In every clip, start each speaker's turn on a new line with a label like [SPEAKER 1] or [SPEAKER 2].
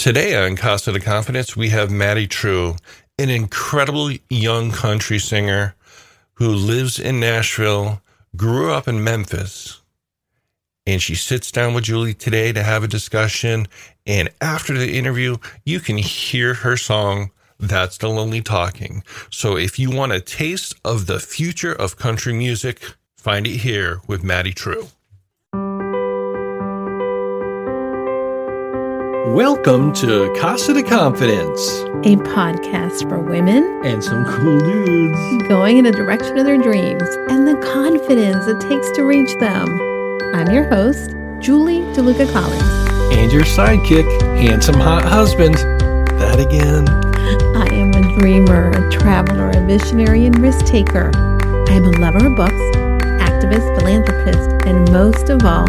[SPEAKER 1] Today on Casa de Confidence, we have Maddie True, an incredible young country singer who lives in Nashville, grew up in Memphis, and she sits down with Julie today to have a discussion. And after the interview, you can hear her song, That's the Lonely Talking. So if you want a taste of the future of country music, find it here with Maddie True.
[SPEAKER 2] Welcome to Casa de Confidence
[SPEAKER 3] a podcast for women
[SPEAKER 2] and some cool dudes.
[SPEAKER 3] going in the direction of their dreams and the confidence it takes to reach them. I'm your host, Julie DeLuca Collins.
[SPEAKER 2] And your sidekick, handsome hot husband. That again.
[SPEAKER 3] I am a dreamer, a traveler, a visionary, and risk taker. I am a lover of books, activist, philanthropist, and most of all,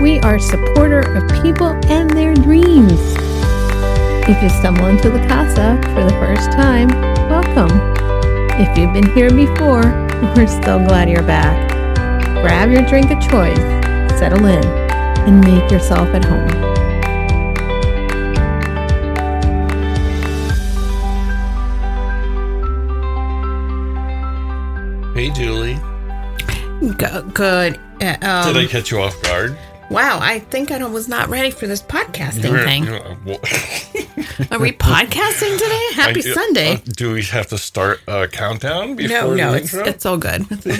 [SPEAKER 3] we are a supporter of people and their dreams. If you stumble into the casa for the first time, welcome. If you've been here before, we're so glad you're back. Grab your drink of choice, settle in, and make yourself at home.
[SPEAKER 1] Hey, Julie.
[SPEAKER 4] Go- Good. Uh, um,
[SPEAKER 1] Did I catch you off guard?
[SPEAKER 4] Wow, I think I was not ready for this podcasting
[SPEAKER 1] You're-
[SPEAKER 4] thing.
[SPEAKER 1] you're- well,
[SPEAKER 4] Are we podcasting today? Happy
[SPEAKER 1] I-
[SPEAKER 4] Sunday.
[SPEAKER 1] uh, do we have to start a countdown before
[SPEAKER 4] no, no,
[SPEAKER 1] the
[SPEAKER 4] it's,
[SPEAKER 1] intro?
[SPEAKER 4] it's all good. It's all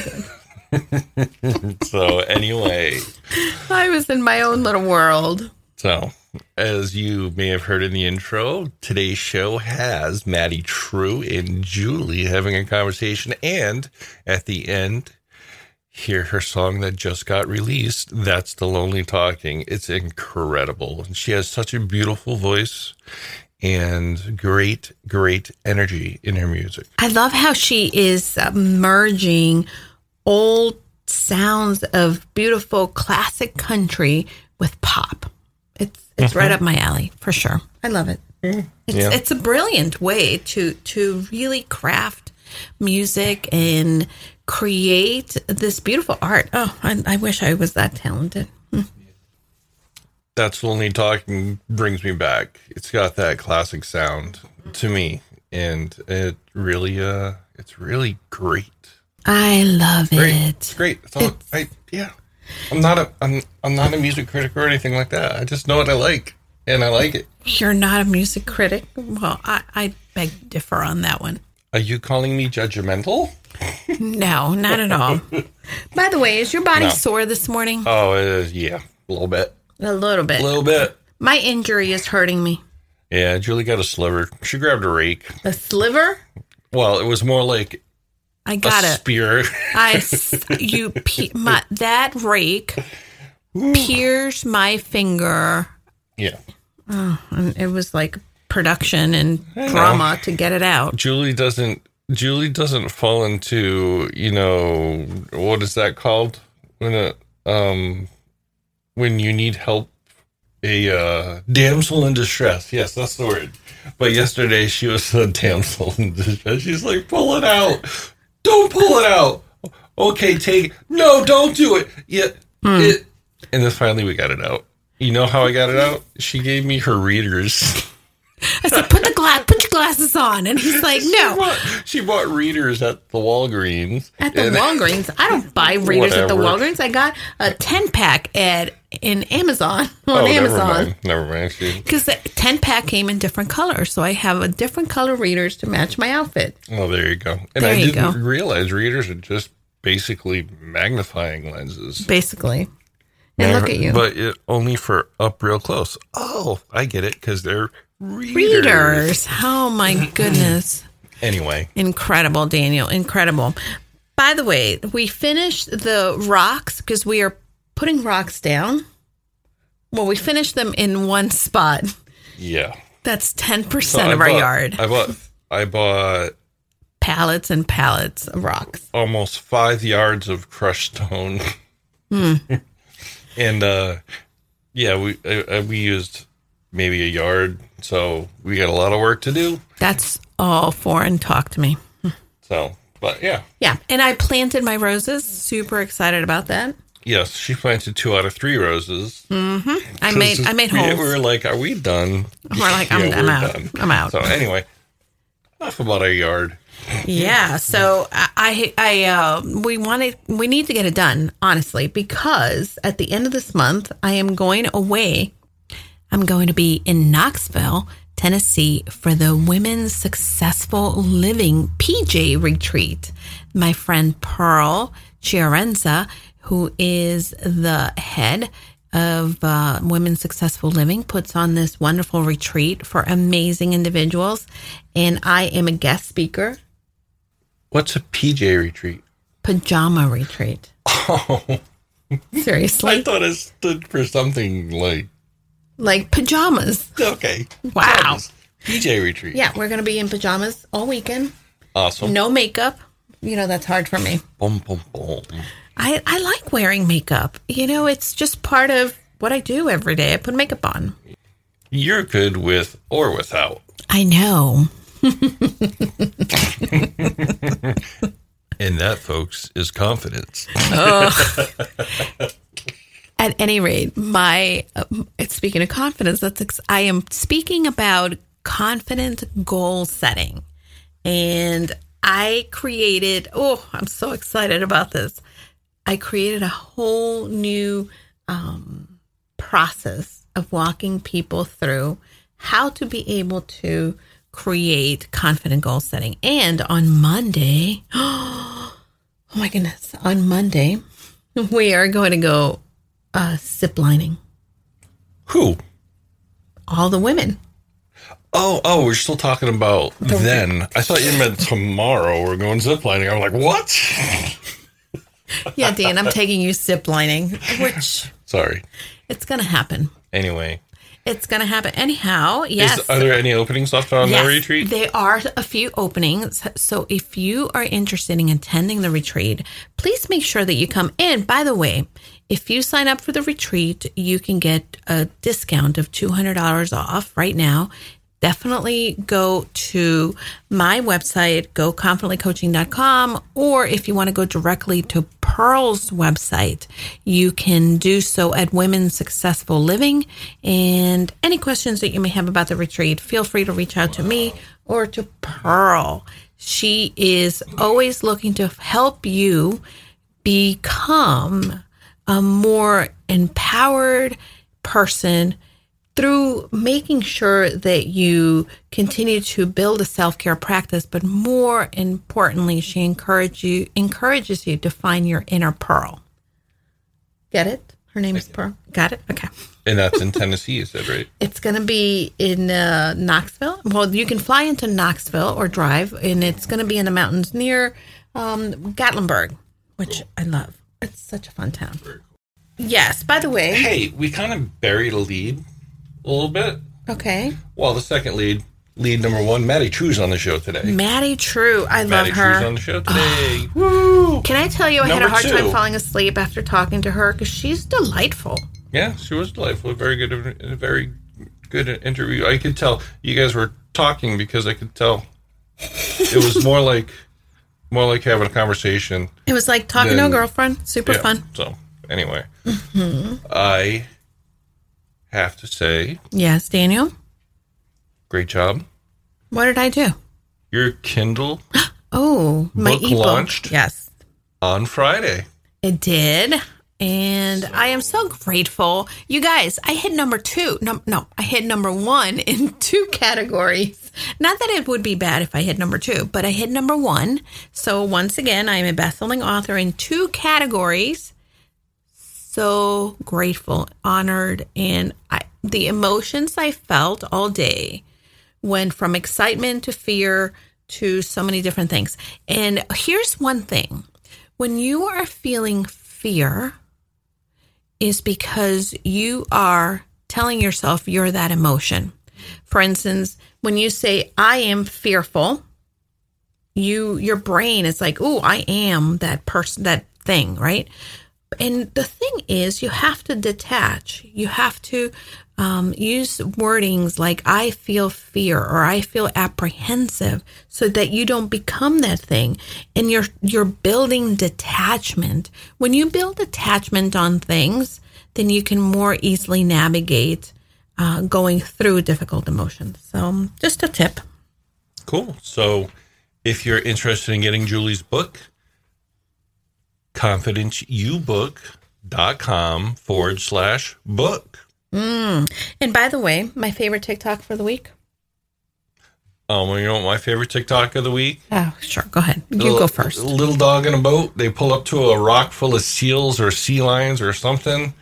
[SPEAKER 4] good.
[SPEAKER 1] so anyway,
[SPEAKER 4] I was in my own little world.
[SPEAKER 1] so as you may have heard in the intro, today's show has Maddie True and Julie having a conversation, and at the end, hear her song that just got released. That's the Lonely Talking. It's incredible, and she has such a beautiful voice and great, great energy in her music.
[SPEAKER 4] I love how she is uh, merging old sounds of beautiful classic country with pop. It's it's right up my alley for sure. I love it. It's
[SPEAKER 1] Yeah.
[SPEAKER 4] it's a brilliant way to to really craft music and create this beautiful art. Oh, I, I wish I was that talented.
[SPEAKER 1] That's Lonely Talking brings me back. It's got that classic sound to me, and it really, uh, it's really great.
[SPEAKER 4] I love
[SPEAKER 1] Great, it's great. It's all, I, yeah. I'm not a, I'm, I'm not a music critic or anything like that. I just know what I like, and I like it.
[SPEAKER 4] You're not a music critic. Well, I, I beg to differ on that one.
[SPEAKER 1] Are you calling me judgmental?
[SPEAKER 4] No, not at all. By the way, is your body
[SPEAKER 1] No.
[SPEAKER 4] sore this morning?
[SPEAKER 1] Oh, it is, yeah, a little bit,
[SPEAKER 4] A little bit.
[SPEAKER 1] a little bit.
[SPEAKER 4] My injury is hurting me.
[SPEAKER 1] Yeah, Julie got a sliver. She grabbed a rake.
[SPEAKER 4] A sliver?
[SPEAKER 1] Well, it was more like
[SPEAKER 4] I got it.
[SPEAKER 1] spear.
[SPEAKER 4] I s- you pe- my that rake pierced my finger.
[SPEAKER 1] yeah.
[SPEAKER 4] Oh, and it was like production and drama to get it out.
[SPEAKER 1] Julie doesn't Julie doesn't fall into, you know, what is that called? When a um when you need help a uh damsel in distress. Yes, that's the word. But yesterday she was a damsel in distress. She's like, pull it out. Don't pull it out. Okay, take it. No, don't do it. Yeah. It and then finally we got it out. You know how I got it out? She gave me her readers.
[SPEAKER 4] I said, "Put the glass, put your glasses on," and he's like,
[SPEAKER 1] She
[SPEAKER 4] "No."
[SPEAKER 1] bought, she bought readers at the Walgreens.
[SPEAKER 4] At the Walgreens, I don't buy readers at the Walgreens. I got a ten pack at in Amazon on
[SPEAKER 1] Oh,
[SPEAKER 4] Amazon.
[SPEAKER 1] Never mind. She,
[SPEAKER 4] because the ten pack came in different colors, so I have a different color readers to match my outfit.
[SPEAKER 1] oh, there you go. And
[SPEAKER 4] There
[SPEAKER 1] I
[SPEAKER 4] you
[SPEAKER 1] didn't
[SPEAKER 4] go.
[SPEAKER 1] realize readers are just basically magnifying lenses.
[SPEAKER 4] Basically, and look at you,
[SPEAKER 1] But it, only for up real close. Oh, I get it because they're readers.
[SPEAKER 4] readers. Oh my goodness.
[SPEAKER 1] Anyway,
[SPEAKER 4] Incredible, Daniel. Incredible. By the way, we finished the rocks because we are putting rocks down. Well, we finished them in one spot.
[SPEAKER 1] yeah.
[SPEAKER 4] That's 10%
[SPEAKER 1] So I
[SPEAKER 4] of our yard.
[SPEAKER 1] I bought. I bought
[SPEAKER 4] pallets and pallets of rocks.
[SPEAKER 1] almost five yards of crushed stone.
[SPEAKER 4] Hmm.
[SPEAKER 1] and uh yeah, we uh, we used maybe a yard, so we got a lot of work to do.
[SPEAKER 4] That's all foreign talk to me.
[SPEAKER 1] So, but yeah,
[SPEAKER 4] Yeah. And I planted my roses. Super excited about that.
[SPEAKER 1] yes, she planted two out of three roses.
[SPEAKER 4] I made I made holes.
[SPEAKER 1] we were like, "Are we done?"
[SPEAKER 4] We're like, I'm,
[SPEAKER 1] Yeah,
[SPEAKER 4] I'm out.
[SPEAKER 1] done.
[SPEAKER 4] I'm out.
[SPEAKER 1] So anyway, enough about our yard.
[SPEAKER 4] Yeah. So I, I, I uh, we wanted, we need to get it done, honestly, because at the end of this month, I am going away. I'm going to be in Knoxville, Tennessee for the Women's Successful Living PJ retreat. My friend Pearl Chiarenza, who is the head of uh, Women's Successful Living, puts on this wonderful retreat for amazing individuals. And I am a guest speaker
[SPEAKER 1] What's a PJ retreat?
[SPEAKER 4] pajama retreat.
[SPEAKER 1] Oh,
[SPEAKER 4] Seriously?
[SPEAKER 1] I thought it stood for something like
[SPEAKER 4] like pajamas.
[SPEAKER 1] okay.
[SPEAKER 4] Wow.
[SPEAKER 1] Pajamas. PJ retreat.
[SPEAKER 4] Yeah, we're going to be in pajamas all weekend.
[SPEAKER 1] Awesome.
[SPEAKER 4] No makeup. You know, that's hard for me.
[SPEAKER 1] Boom, boom, boom.
[SPEAKER 4] I, I like wearing makeup. You know, it's just part of what I do every day. I put makeup on.
[SPEAKER 1] You're good with or without.
[SPEAKER 4] I know.
[SPEAKER 1] And that, folks, is confidence.
[SPEAKER 4] At any rate, my uh, speaking of confidence, that's I am speaking about confident goal setting, and I created. Oh, I'm so excited about this! I created a whole new um, process of walking people through how to be able to create confident goal setting. And on Monday, oh my goodness, on Monday, we are going to go uh, zip lining.
[SPEAKER 1] Who?
[SPEAKER 4] All the women.
[SPEAKER 1] Oh, oh, we're still talking about then. I thought you meant tomorrow. We're going ziplining. I'm like, what?
[SPEAKER 4] Yeah, Dan, I'm taking you zip lining, which
[SPEAKER 1] Sorry.
[SPEAKER 4] it's going to happen.
[SPEAKER 1] Anyway,
[SPEAKER 4] It's going to happen. Anyhow, yes.
[SPEAKER 1] is, are there any openings left on
[SPEAKER 4] Yes,
[SPEAKER 1] the retreat?
[SPEAKER 4] There are a few openings. So if you are interested in attending the retreat, please make sure that you come in. By the way, if you sign up for the retreat, you can get a discount of $200 off right now. Definitely go to my website, goconfidentlycoaching.com, or if you want to go directly to Pearl's website, you can do so at Women's Successful Living. And any questions that you may have about the retreat, feel free to reach out to me or to Pearl. She is always looking to help you become a more empowered person through making sure that you continue to build a self-care practice but more importantly she encourage you encourages you to find your inner pearl. Get it? Her name is pearl. Got it? Okay.
[SPEAKER 1] And that's in Tennessee, is said, right?
[SPEAKER 4] it's going to be in uh, knoxville. Well you can fly into knoxville or drive and it's going to be in the mountains near um, gatlinburg which i love it's such a fun town yes by the way
[SPEAKER 1] Hey, we kind of buried a lead a little bit.
[SPEAKER 4] okay
[SPEAKER 1] Well, the second lead, lead number one, Maddie True's on the show today.
[SPEAKER 4] maddie true i
[SPEAKER 1] Maddie
[SPEAKER 4] love her
[SPEAKER 1] True's on the show today. Woo!
[SPEAKER 4] Can I tell you, I had a hard
[SPEAKER 1] two.
[SPEAKER 4] time falling asleep after talking to her because she's delightful.
[SPEAKER 1] Yeah, she was delightful. Very good, very good interview. I could tell you guys were talking because I could tell it was more like more like having a conversation.
[SPEAKER 4] It was like talking to a girlfriend. Super
[SPEAKER 1] Yeah,
[SPEAKER 4] fun.
[SPEAKER 1] So anyway,
[SPEAKER 4] Mm-hmm.
[SPEAKER 1] I have to say,
[SPEAKER 4] Yes, Daniel.
[SPEAKER 1] great job.
[SPEAKER 4] What did I do?
[SPEAKER 1] Your Kindle
[SPEAKER 4] Oh, my
[SPEAKER 1] Book
[SPEAKER 4] ebook.
[SPEAKER 1] launched?
[SPEAKER 4] Yes,
[SPEAKER 1] on Friday.
[SPEAKER 4] it did. And I am so grateful. You guys, I hit number two. No, no, I hit number one in two categories. Not that it would be bad if I hit number two, but I hit number one. So once again, I am a best-selling author in two categories. So grateful, honored, and I, the emotions I felt all day went from excitement to fear to so many different things. And here's one thing when you are feeling fear, is because you are telling yourself you're that emotion. For instance, when you say, I am fearful, you your brain is like, oh, I am that person, that thing, right? And the thing is, you have to detach. You have to Um, use wordings like I feel fear or I feel apprehensive so that you don't become that thing. And you're, you're building detachment. When you build attachment on things, then you can more easily navigate uh, going through difficult emotions. So, just a tip.
[SPEAKER 1] Cool. So if you're interested in getting Julie's book, confidenceubook.com forward slash book.
[SPEAKER 4] And by the way, my favorite TikTok for the week.
[SPEAKER 1] Um, you know what my favorite TikTok of the week?
[SPEAKER 4] Oh, sure. Go ahead. You
[SPEAKER 1] Little-
[SPEAKER 4] go first.
[SPEAKER 1] Little dog in a boat. They pull up to a rock full of seals or sea lions or something.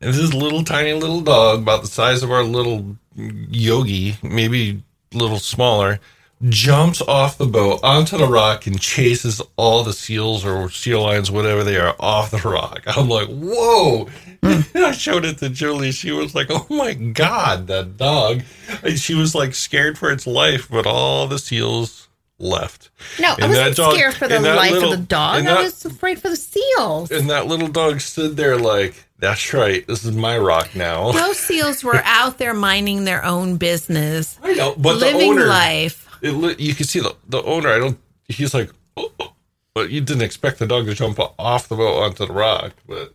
[SPEAKER 1] And this is a little tiny little dog, about the size of our little yogi, maybe a little smaller, jumps off the boat onto the rock and chases all the seals or sea lions, whatever they are, off the rock. I'm like, whoa. Hmm. I showed it to Julie. She was like, oh my God, that dog. And she was like scared for its life, but all the seals left.
[SPEAKER 4] No, I
[SPEAKER 1] And that
[SPEAKER 4] wasn't
[SPEAKER 1] dog-
[SPEAKER 4] scared for the life
[SPEAKER 1] little-
[SPEAKER 4] of the dog.
[SPEAKER 1] and
[SPEAKER 4] I was afraid for the seals.
[SPEAKER 1] And that little dog stood there like, that's right. This is my rock now.
[SPEAKER 4] Those seals were out there minding their own business,
[SPEAKER 1] I know, but
[SPEAKER 4] living
[SPEAKER 1] the owner,
[SPEAKER 4] life.
[SPEAKER 1] It, li- you can see the, the owner. I don't. He's like, oh, oh. but you didn't expect the dog to jump off the boat onto the rock, but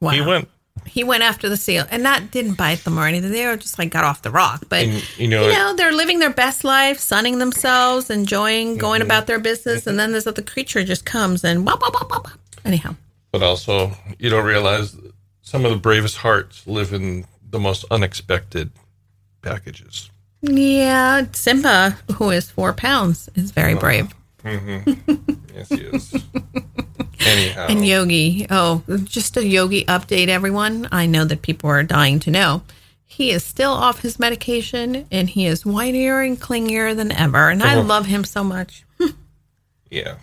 [SPEAKER 4] Wow.
[SPEAKER 1] he went.
[SPEAKER 4] He went after the seal and that didn't bite them or anything. They were just like got off the rock. But
[SPEAKER 1] And, you know,
[SPEAKER 4] you know, they're living their best life, sunning themselves, enjoying going
[SPEAKER 1] Mm-hmm.
[SPEAKER 4] about their business, and then this other creature just comes and wop, wop, wop, wop. anyhow.
[SPEAKER 1] but also you don't realize some of the bravest hearts live in the most unexpected packages.
[SPEAKER 4] Yeah, Simba, who is four pounds, is very uh-huh. brave. Mm-hmm.
[SPEAKER 1] Yes, he is. Anyhow,
[SPEAKER 4] And Yogi, oh, just a Yogi update, everyone. I know that people are dying to know. He is still off his medication and he is whinier and clingier than ever. And I
[SPEAKER 1] Oh.
[SPEAKER 4] love him so much.
[SPEAKER 1] yeah.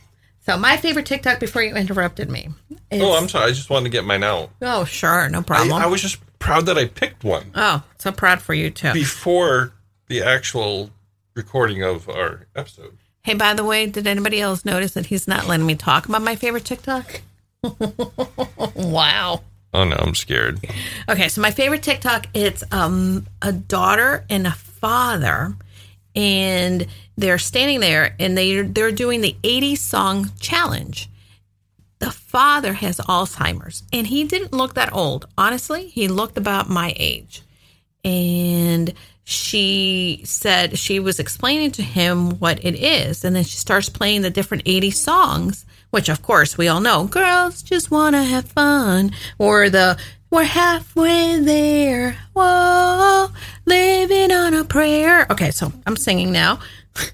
[SPEAKER 4] So, my favorite TikTok before you interrupted me. Is,
[SPEAKER 1] Oh, I'm sorry. I just wanted to get mine out.
[SPEAKER 4] Oh, sure. No
[SPEAKER 1] I,
[SPEAKER 4] problem.
[SPEAKER 1] I was just proud that I picked one.
[SPEAKER 4] oh, so proud for you, too.
[SPEAKER 1] before the actual recording of our episode.
[SPEAKER 4] Hey, by the way, did anybody else notice that he's not letting me talk about my favorite TikTok? wow.
[SPEAKER 1] Oh no, I'm scared.
[SPEAKER 4] Okay, so my favorite TikTok it's um a daughter and a father and they're standing there and they they're doing the 80 song challenge. The father has Alzheimer's and he didn't look that old. Honestly, he looked about my age. And she said she was explaining to him what it is. And then she starts playing the different 80 songs which of course we all know girls just want to have fun or the we're halfway there whoa living on a prayer. Okay so i'm singing now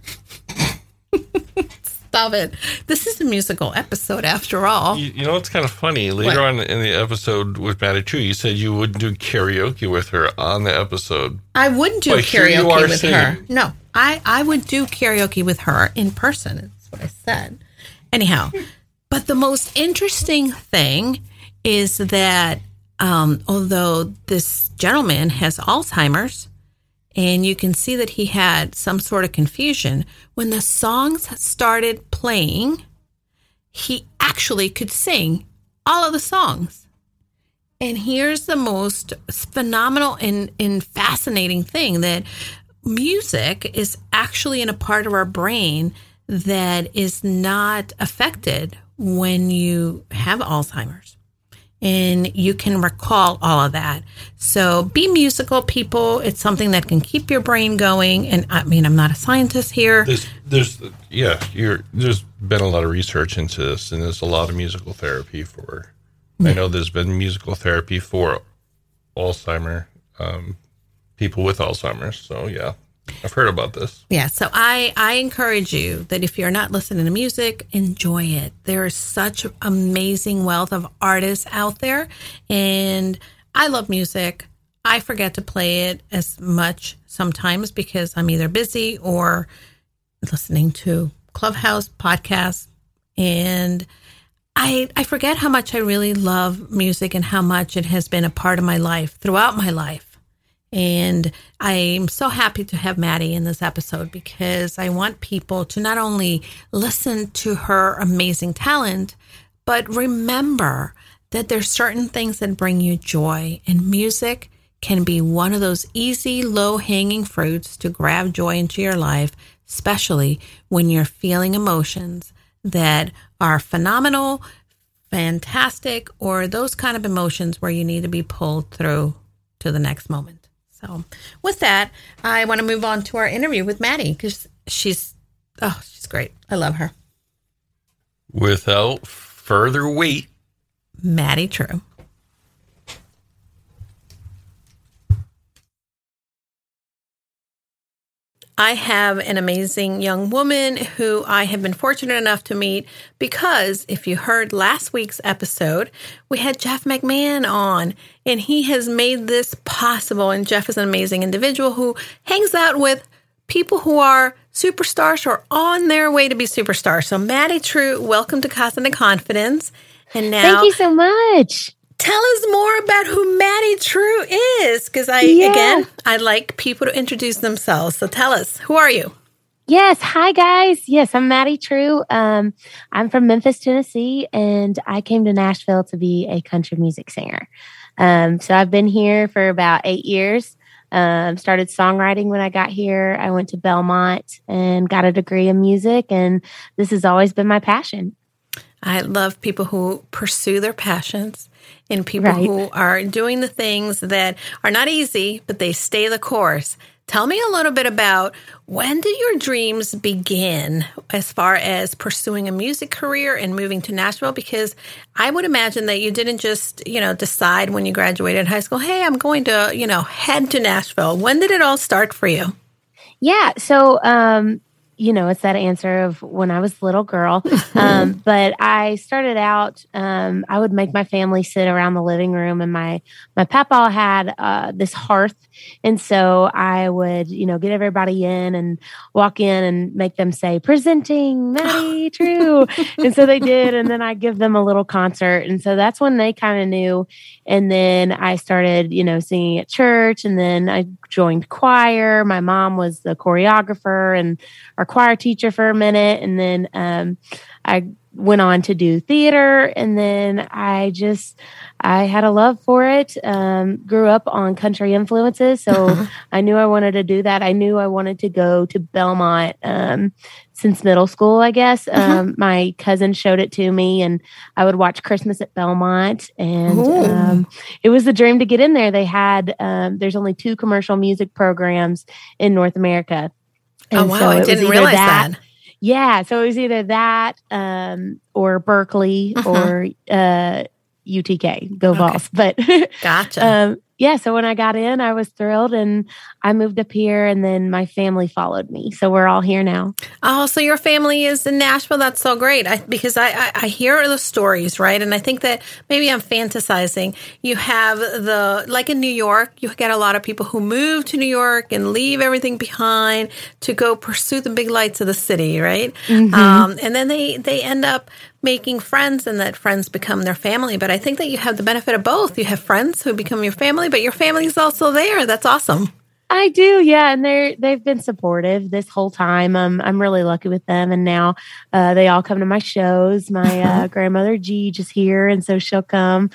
[SPEAKER 4] stop it this is a musical episode after all
[SPEAKER 1] You, you know it's kind of funny? Later
[SPEAKER 4] What?
[SPEAKER 1] on in the episode with Maddie True, you said you wouldn't do karaoke with her on the episode.
[SPEAKER 4] I wouldn't do
[SPEAKER 1] But
[SPEAKER 4] karaoke with her. No, I, I would do karaoke with her in person. That's what I said. Anyhow, but the most interesting thing is that um, although this gentleman has Alzheimer's, and you can see that he had some sort of confusion, when the songs started playing, he actually could sing all of the songs. And here's the most phenomenal and, and fascinating thing that music is actually in a part of our brain that is not affected when you have Alzheimer's. And you can recall all of that. So be musical, people. It's something that can keep your brain going. And I mean, I'm not a scientist here.
[SPEAKER 1] There's, there's, yeah, you're. There's been a lot of research into this, and there's a lot of musical therapy for. I know there's been musical therapy for Alzheimer, um, people with Alzheimer's. So yeah, I've heard about this.
[SPEAKER 4] Yeah, so I I encourage you that if you're not listening to music, enjoy it. There is such amazing wealth of artists out there and I love music. I forget to play it as much sometimes because I'm either busy or listening to Clubhouse podcasts and I I forget how much I really love music and how much it has been a part of my life throughout my life. And I'm so happy to have Maddie in this episode because I want people to not only listen to her amazing talent, but remember that there's certain things that bring you joy and music can be one of those easy, low hanging fruits to grab joy into your life, especially when you're feeling emotions that are phenomenal, fantastic, or those kind of emotions where you need to be pulled through to the next moment. So, with that, I want to move on to our interview with Maddie because she's, oh, she's great. I love her.
[SPEAKER 1] Without further wait,
[SPEAKER 4] Maddie True. I have an amazing young woman who I have been fortunate enough to meet because if you heard last week's episode, we had Jeff McMahon on and he has made this possible. And Jeff is an amazing individual who hangs out with people who are superstars or on their way to be superstars. So, Maddie True, welcome to and Confidence. And now,
[SPEAKER 5] Thank you so much.
[SPEAKER 4] Tell us more about who Maddie True is, because I
[SPEAKER 5] Yeah.
[SPEAKER 4] again I like people to introduce themselves. So, tell us, who are you?
[SPEAKER 5] Yes. Hi, guys. Yes, I'm Maddie True. Um, I'm from Memphis, Tennessee, and I came to Nashville to be a country music singer. Um, so I've been here for about eight years. Um, started songwriting when I got here. I went to Belmont and got a degree in music, and this has always been my passion.
[SPEAKER 4] I love people who pursue their passions and people
[SPEAKER 5] Right.
[SPEAKER 4] who are doing the things that are not easy, but they stay the course. Tell me a little bit about when did your dreams begin as far as pursuing a music career and moving to Nashville? Because I would imagine that you didn't just, you know, decide when you graduated high school, hey, I'm going to, you know, head to Nashville. When did it all start for you?
[SPEAKER 5] Yeah. So, um, you know, it's that answer of when I was a little girl. Um, but I started out, um, I would make my family sit around the living room and my, my papa had, uh, this hearth. And so I would, you know, get everybody in and walk in and make them say, presenting Maddie True. and so they did. And then I give them a little concert. And so that's when they kind of knew. And then I started, you know, singing at church and then I joined choir. My mom was the choreographer and our choir teacher for a minute. And then um, I went on to do theater. And then I just, I had a love for it. Um, grew up on country influences. So I knew I wanted to do that. I knew I wanted to go to Belmont. Um, since middle school, I guess. Um, my cousin showed it to me, and I would watch Christmas at Belmont, and um, it was the dream to get in there. They had um, there's only two commercial music programs in North America.
[SPEAKER 4] oh,
[SPEAKER 5] And
[SPEAKER 4] wow.
[SPEAKER 5] so
[SPEAKER 4] I didn't realize that.
[SPEAKER 5] Yeah, so it was either that um, or Berklee
[SPEAKER 4] Mhm.
[SPEAKER 5] or uh, UTK, go
[SPEAKER 4] Okay.
[SPEAKER 5] Vols. But
[SPEAKER 4] Gotcha.
[SPEAKER 5] um, yeah, so when I got in, I was thrilled, and I moved up here, and then my family followed me. So we're all here now.
[SPEAKER 4] Oh, so your family is in Nashville. That's so great. I, because I, I, I hear the stories, right? And I think that maybe I'm fantasizing. You have the, like in New York, you get a lot of people who move to New York and leave everything behind to go pursue the big lights of the city, right? Um, and then they, they end up making friends and that friends become their family. But I think that you have the benefit of both. You have friends who become your family, but your family is also there. That's awesome.
[SPEAKER 5] I do, yeah, and they're they've been supportive this whole time. Um, I'm really lucky with them, and now uh, they all come to my shows. My uh, grandmother G is here, and so she'll come,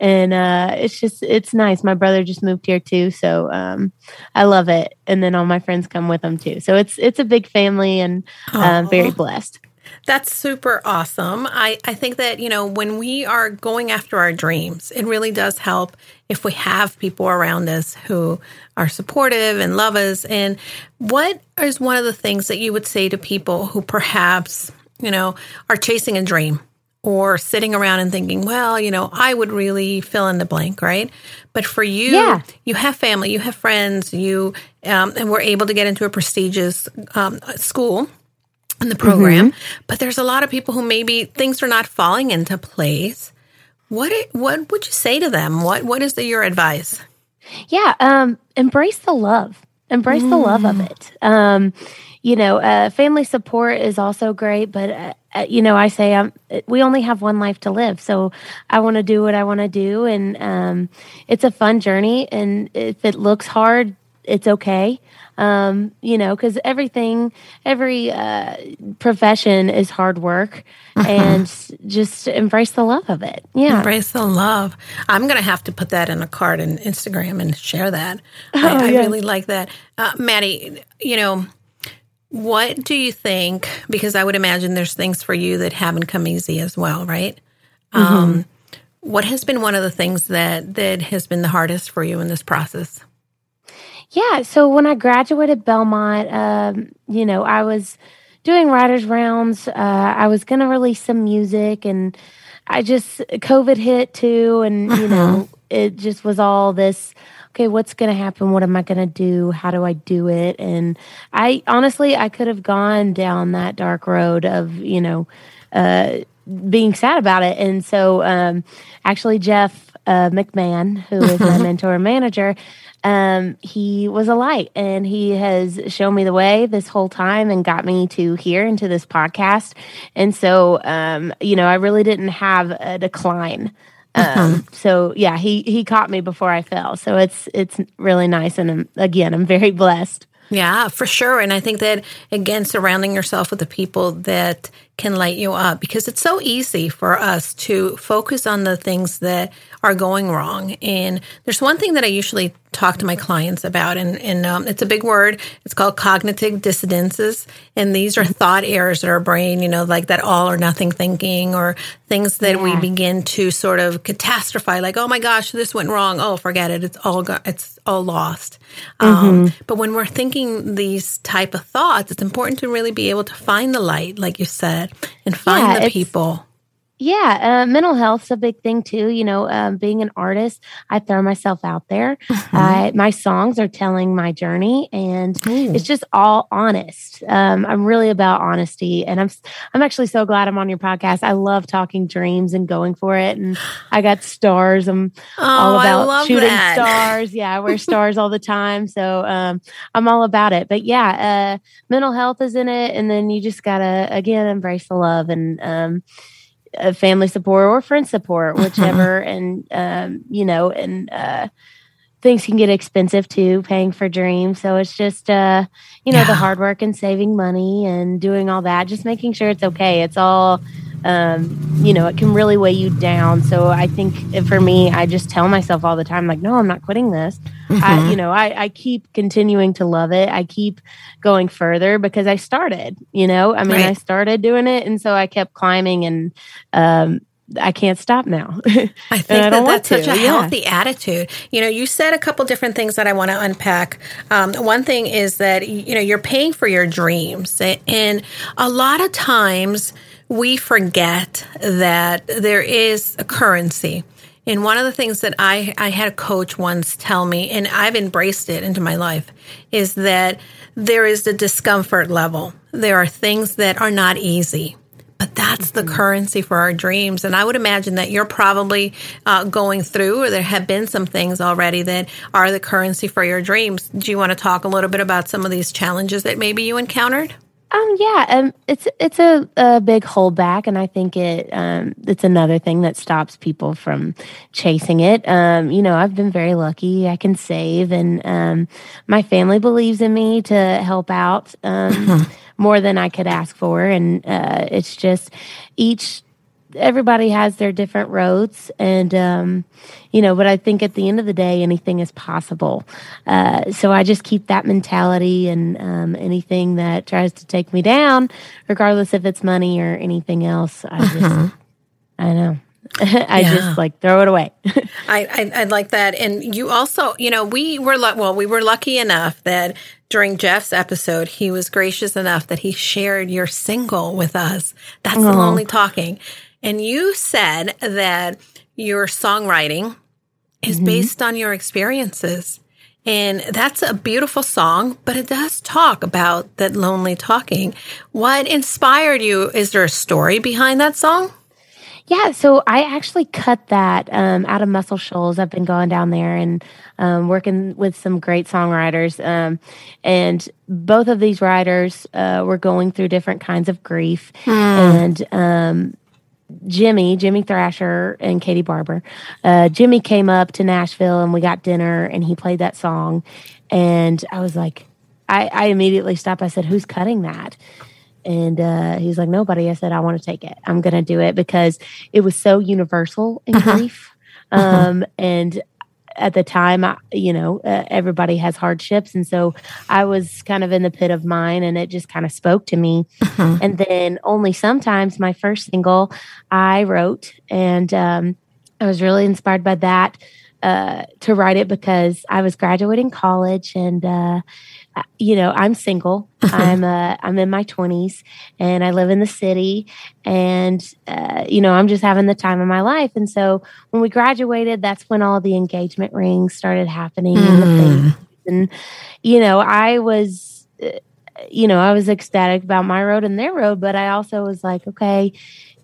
[SPEAKER 5] and uh, it's just it's nice. My brother just moved here too, so um, I love it. And then all my friends come with them too, so it's it's a big family, and um, very blessed.
[SPEAKER 4] That's super awesome. I, I think that, you know, when we are going after our dreams, it really does help if we have people around us who are supportive and love us. And what is one of the things that you would say to people who perhaps, you know, are chasing a dream or sitting around and thinking, well, you know, I would really fill in the blank, right? But for you,
[SPEAKER 5] Yeah.
[SPEAKER 4] you have family, you have friends, you, um, and we're able to get into a prestigious um, school in the program, but there's a lot of people who maybe things are not falling into place. What what would you say to them? What what is the, your advice?
[SPEAKER 5] Yeah, um, embrace the love. Embrace the love of it. Um, you know, uh, family support is also great, but uh, uh, you know, I say um, we only have one life to live, so I want to do what I want to do, and um, it's a fun journey. And if it looks hard, it's okay. Um, you know, because everything, every uh, profession is hard work, and just embrace the love of it. Yeah,
[SPEAKER 4] Embrace the love. I'm going to have to put that in a card and Instagram and share that. I,
[SPEAKER 5] Oh,
[SPEAKER 4] I
[SPEAKER 5] yeah.
[SPEAKER 4] really like that. Uh, Maddie, you know, what do you think? Because I would imagine there's things for you that haven't come easy as well, right?
[SPEAKER 5] Mm-hmm.
[SPEAKER 4] Um, what has been one of the things that that has been the hardest for you in this process?
[SPEAKER 5] Yeah. So when I graduated Belmont, um, you know, I was doing writers' rounds. Uh, I was going to release some music, and I just COVID hit too, and you know, it just was all this. Okay, what's going to happen? What am I going to do? How do I do it? And I honestly, I could have gone down that dark road of you know. Uh, being sad about it. And so, um, actually, Jeff uh, McMahon, who is my mentor and manager, um, he was a light and he has shown me the way this whole time and got me to here into this podcast. And so, um, you know, I really didn't have a decline. Um, so yeah, he, he caught me before I fell. So it's, it's really nice. And um, again, I'm very blessed.
[SPEAKER 4] Yeah, for sure. And I think that, again, surrounding yourself with the people that can light you up because it's so easy for us to focus on the things that are going wrong. And there's one thing that I usually talk to my clients about, and, and um, it's a big word. It's called cognitive dissonances. And these are thought errors in our brain, you know, like that all or nothing thinking or things that we begin to sort of catastrophize, like, oh my gosh, this went wrong. Oh, forget it. It's all, go- it's all lost. Um, but when we're thinking these type of thoughts, it's important to really be able to find the light, like you said, and find
[SPEAKER 5] Yeah,
[SPEAKER 4] the people.
[SPEAKER 5] Yeah, uh, mental health's a big thing too. You know, um, being an artist, I throw myself out there. I, my songs are telling my journey, and it's just all honest. Um, I'm really about honesty, and I'm I'm actually so glad I'm on your podcast. I love talking dreams and going for it, and I got stars. I'm all
[SPEAKER 4] Oh, I
[SPEAKER 5] about
[SPEAKER 4] love
[SPEAKER 5] shooting
[SPEAKER 4] that.
[SPEAKER 5] stars. Yeah, I wear stars all the time, so um, I'm all about it. But yeah, uh, mental health is in it, and then you just gotta again embrace the love and. Uh, family support or friend support, whichever. and, um, you know, and uh, things can get expensive too, paying for dreams. So it's just, uh, you know, the hard work and saving money and doing all that, just making sure it's okay. It's all, um, you know, it can really weigh you down. So I think for me, I just tell myself all the time, like, no, I'm not quitting this. I, you know, I, I keep continuing to love it. I keep going further because I started, you know, I mean,
[SPEAKER 4] Right.
[SPEAKER 5] I started doing it. And so I kept climbing and, um, I can't stop now.
[SPEAKER 4] I think
[SPEAKER 5] I
[SPEAKER 4] that that's such a
[SPEAKER 5] yeah.
[SPEAKER 4] healthy attitude. You know, you said a couple different things that I want to unpack. Um, one thing is that you know you're paying for your dreams, and a lot of times we forget that there is a currency. And one of the things that I, I had a coach once tell me, and I've embraced it into my life, is that there is the discomfort level. There are things that are not easy but that's the currency for our dreams. And I would imagine that you're probably uh, going through, or there have been some things already that are the currency for your dreams. Do you want to talk a little bit about some of these challenges that maybe you encountered?
[SPEAKER 5] Um, yeah, um, it's it's a, a big holdback, and I think it um, it's another thing that stops people from chasing it. Um, you know, I've been very lucky; I can save, and um, my family believes in me to help out um, more than I could ask for, and uh, it's just each everybody has their different roads and um you know but i think at the end of the day anything is possible. Uh so i just keep that mentality and um anything that tries to take me down regardless if it's money or anything else i just i know. I
[SPEAKER 4] Yeah.
[SPEAKER 5] just like throw it away.
[SPEAKER 4] I, I I like that, and you also, you know, we were lu- well, we were lucky enough that during Jeff's episode, he was gracious enough that he shared your single with us. That's the lonely talking, and you said that your songwriting is based on your experiences. And that's a beautiful song, but it does talk about that lonely talking. What inspired you? Is there a story behind that song?
[SPEAKER 5] Yeah, so I actually cut that um, out of Muscle Shoals. I've been going down there and um, working with some great songwriters. Um, and both of these writers uh, were going through different kinds of grief. And um, Jimmy, Jimmy Thrasher, and Katie Barber. Uh, Jimmy came up to Nashville and we got dinner and he played that song. and I was like, I, I immediately stopped. I said, "Who's cutting that?" And uh, he's like, "Nobody." I said, "I want to take it. I'm going to do it because it was so universal in
[SPEAKER 4] Uh-huh.
[SPEAKER 5] grief." Um, and at the time, I, you know, uh, everybody has hardships, and so I was kind of in the pit of mine, and it just kind of spoke to me.
[SPEAKER 4] Mhm.
[SPEAKER 5] And then only sometimes my first single I wrote, and um, I was really inspired by that uh, to write it because I was graduating college, and uh, you know I'm single. I'm uh, I'm in my twenties, and I live in the city, and uh, you know I'm just having the time of my life. And so when we graduated, that's when all the engagement rings started happening, and the and you know i was uh, you know i was ecstatic about my road and their road but i also was like okay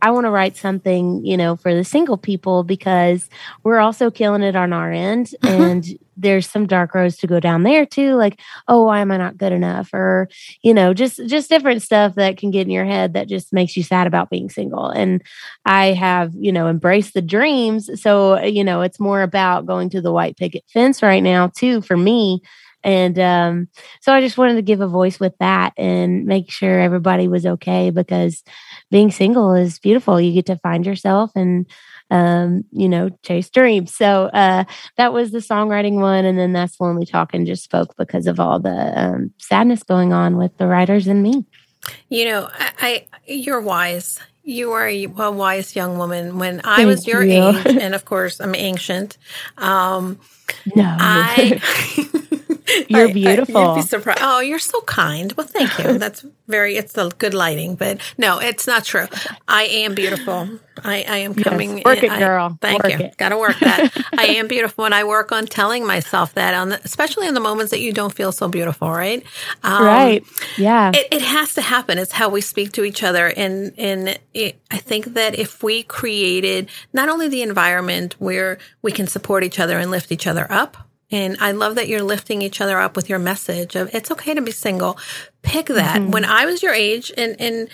[SPEAKER 5] i want to write something you know for the single people because we're also killing it on our end mm-hmm. and there's some dark roads to go down there too like oh why am i not good enough? Or you know just just different stuff that can get in your head that just makes you sad about being single. And i have you know embraced the dreams. So you know it's more about going to the white picket fence right now too for me and um, so I just wanted to give a voice with that and make sure everybody was okay because being single is beautiful. You get to find yourself and um, you know, chase dreams. So uh, that was the songwriting one, and then that's lonely talking just spoke because of all the um, sadness going on with the writers and me.
[SPEAKER 4] You know, I, I you're wise. You are a a wise young woman. When I
[SPEAKER 5] Thank
[SPEAKER 4] was your
[SPEAKER 5] you.
[SPEAKER 4] age, and of course I'm ancient. Um,
[SPEAKER 5] No,
[SPEAKER 4] I
[SPEAKER 5] You're
[SPEAKER 4] I- I-
[SPEAKER 5] beautiful.
[SPEAKER 4] you'd be surprised. Oh, you're so kind. Well, thank you. That's very. It's the good lighting, but no, it's not true. I am beautiful. I, I am
[SPEAKER 5] Yes.
[SPEAKER 4] coming.
[SPEAKER 5] Work
[SPEAKER 4] in-
[SPEAKER 5] it,
[SPEAKER 4] I-
[SPEAKER 5] girl.
[SPEAKER 4] thank
[SPEAKER 5] Work
[SPEAKER 4] you.
[SPEAKER 5] it.
[SPEAKER 4] Got to work that. I am beautiful, and I work on telling myself that. On the, especially in the moments that you don't feel so beautiful, right? Um,
[SPEAKER 5] right? Yeah,
[SPEAKER 4] it, it has to happen. It's how we speak to each other, and and it, I think that if we created not only the environment where we can support each other and lift each other up, and I love that you're lifting each other up with your message of it's okay to be single. Pick that. Mm-hmm. When I was your age, and and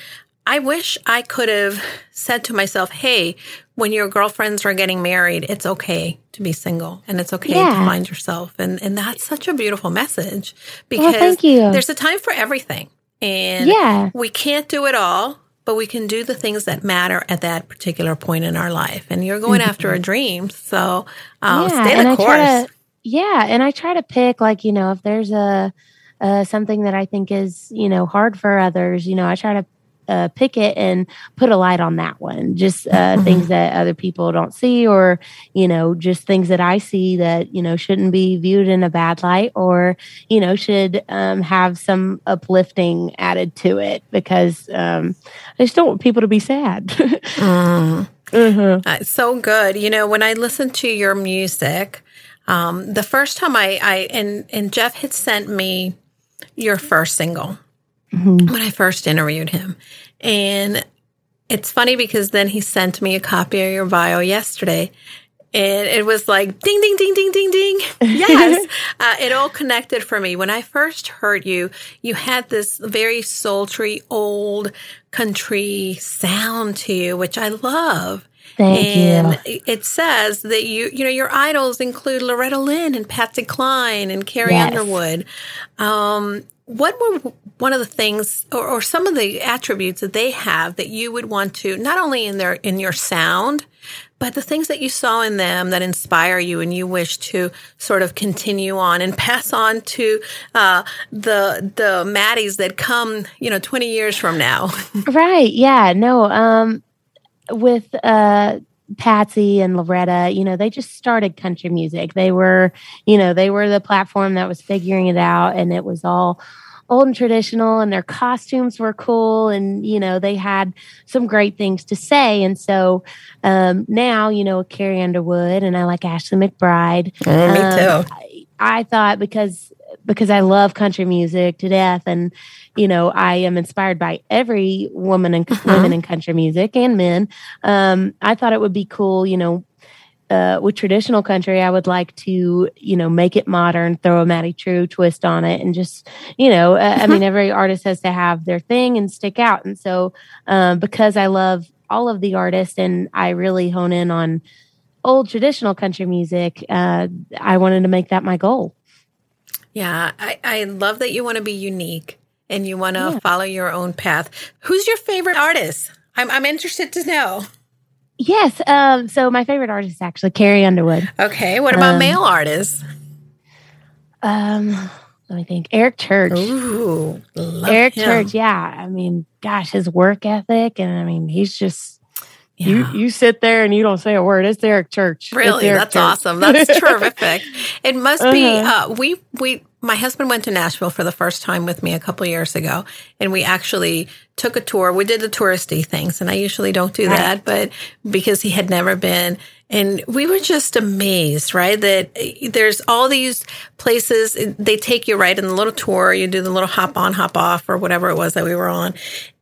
[SPEAKER 4] I wish I could have said to myself, "Hey, when your girlfriends are getting married, it's okay to be single, and it's okay to find yourself." And and that's such a beautiful message because
[SPEAKER 5] you.
[SPEAKER 4] there's a time for everything, and
[SPEAKER 5] yeah.
[SPEAKER 4] we can't do it all, but we can do the things that matter at that particular point in our life. And you're going after a dream, so um, stay the course.
[SPEAKER 5] to, yeah, and I try to pick like you know if there's a uh, something that I think is you know hard for others, you know I try to uh, pick it and put a light on that one. Just uh, things that other people don't see, or you know just things that I see that you know shouldn't be viewed in a bad light, or you know should um, have some uplifting added to it because um, I just don't want people to be sad.
[SPEAKER 4] Mm.
[SPEAKER 5] Mhm.
[SPEAKER 4] Uh, so good. You know, when I listen to your music, um, the first time I, I and and Jeff had sent me your first single
[SPEAKER 5] Mhm.
[SPEAKER 4] when I first interviewed him, and it's funny because then he sent me a copy of your bio yesterday. And it was like ding, ding, ding, ding, ding, ding. Yes. uh, it all connected for me. When I first heard you, you had this very sultry, old country sound to you, which I love.
[SPEAKER 5] Thank you.
[SPEAKER 4] and it says that you, you know, your idols include Loretta Lynn and Patsy Cline and Carrie
[SPEAKER 5] Yes.
[SPEAKER 4] Underwood. Um, what were one of the things, or, or some of the attributes that they have that you would want to not only in their in your sound, but the things that you saw in them that inspire you and you wish to sort of continue on and pass on to uh, the the Maddies that come, you know, twenty years from now.
[SPEAKER 5] Right. Yeah. No. Um, with uh, Patsy and Loretta, you know, they just started country music. They were, you know, they were the platform that was figuring it out, and it was all old and traditional, and their costumes were cool, and you know, they had some great things to say. And so um, now, you know, Carrie Underwood and I like Ashley McBryde. Um, I, I thought because because I love country music to death, and you know I am inspired by every woman and women in country music and men. Um, I thought it would be cool, you know. Uh, with traditional country, I would like to, you know, make it modern, throw a Maddie True twist on it, and just, you know, uh, I mean, every artist has to have their thing and stick out. And so, um, because I love all of the artists and I really hone in on old traditional country music, uh, I wanted to make that my goal.
[SPEAKER 4] Yeah, I, I love that you want to be unique and you want to
[SPEAKER 5] Yeah.
[SPEAKER 4] follow your own path. Who's your favorite artist? I'm, I'm interested to know.
[SPEAKER 5] Yes. Um, so my favorite artist is actually Carrie Underwood.
[SPEAKER 4] Okay, what about
[SPEAKER 5] Um,
[SPEAKER 4] male artists?
[SPEAKER 5] Um, let me think. Eric Church.
[SPEAKER 4] Ooh, love
[SPEAKER 5] Eric
[SPEAKER 4] him.
[SPEAKER 5] Church, yeah. I mean, gosh, his work ethic, and I mean, he's just.
[SPEAKER 4] Yeah.
[SPEAKER 5] You sit there and you don't say a word. It's Eric Church.
[SPEAKER 4] Really,
[SPEAKER 5] Eric
[SPEAKER 4] that's
[SPEAKER 5] Church.
[SPEAKER 4] awesome. That's terrific. It must be.
[SPEAKER 5] Uh-huh.
[SPEAKER 4] Uh, we we. My husband went to Nashville for the first time with me a couple years ago, and we actually took a tour. We did the touristy things, and I usually don't do
[SPEAKER 5] Right.
[SPEAKER 4] that, but because he had never been, and we were just amazed, right? That uh, there's all these places. They take you right in the little tour. You do the little hop on, hop off, or whatever it was that we were on.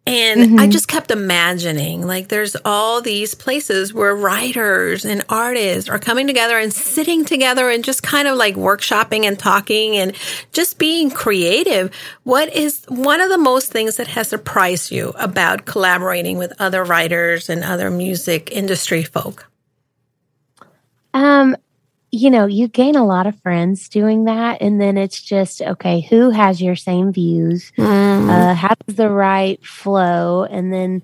[SPEAKER 4] And I just kept imagining like there's all these places where writers and artists are coming together and sitting together and just kind of like workshopping and talking and just being creative. What is one of the most things that has surprised you about collaborating with other writers and other music industry folk?
[SPEAKER 5] Um, you know, you gain a lot of friends doing that, and then it's just okay. Who has your same views? Uh, how does the right flow? And then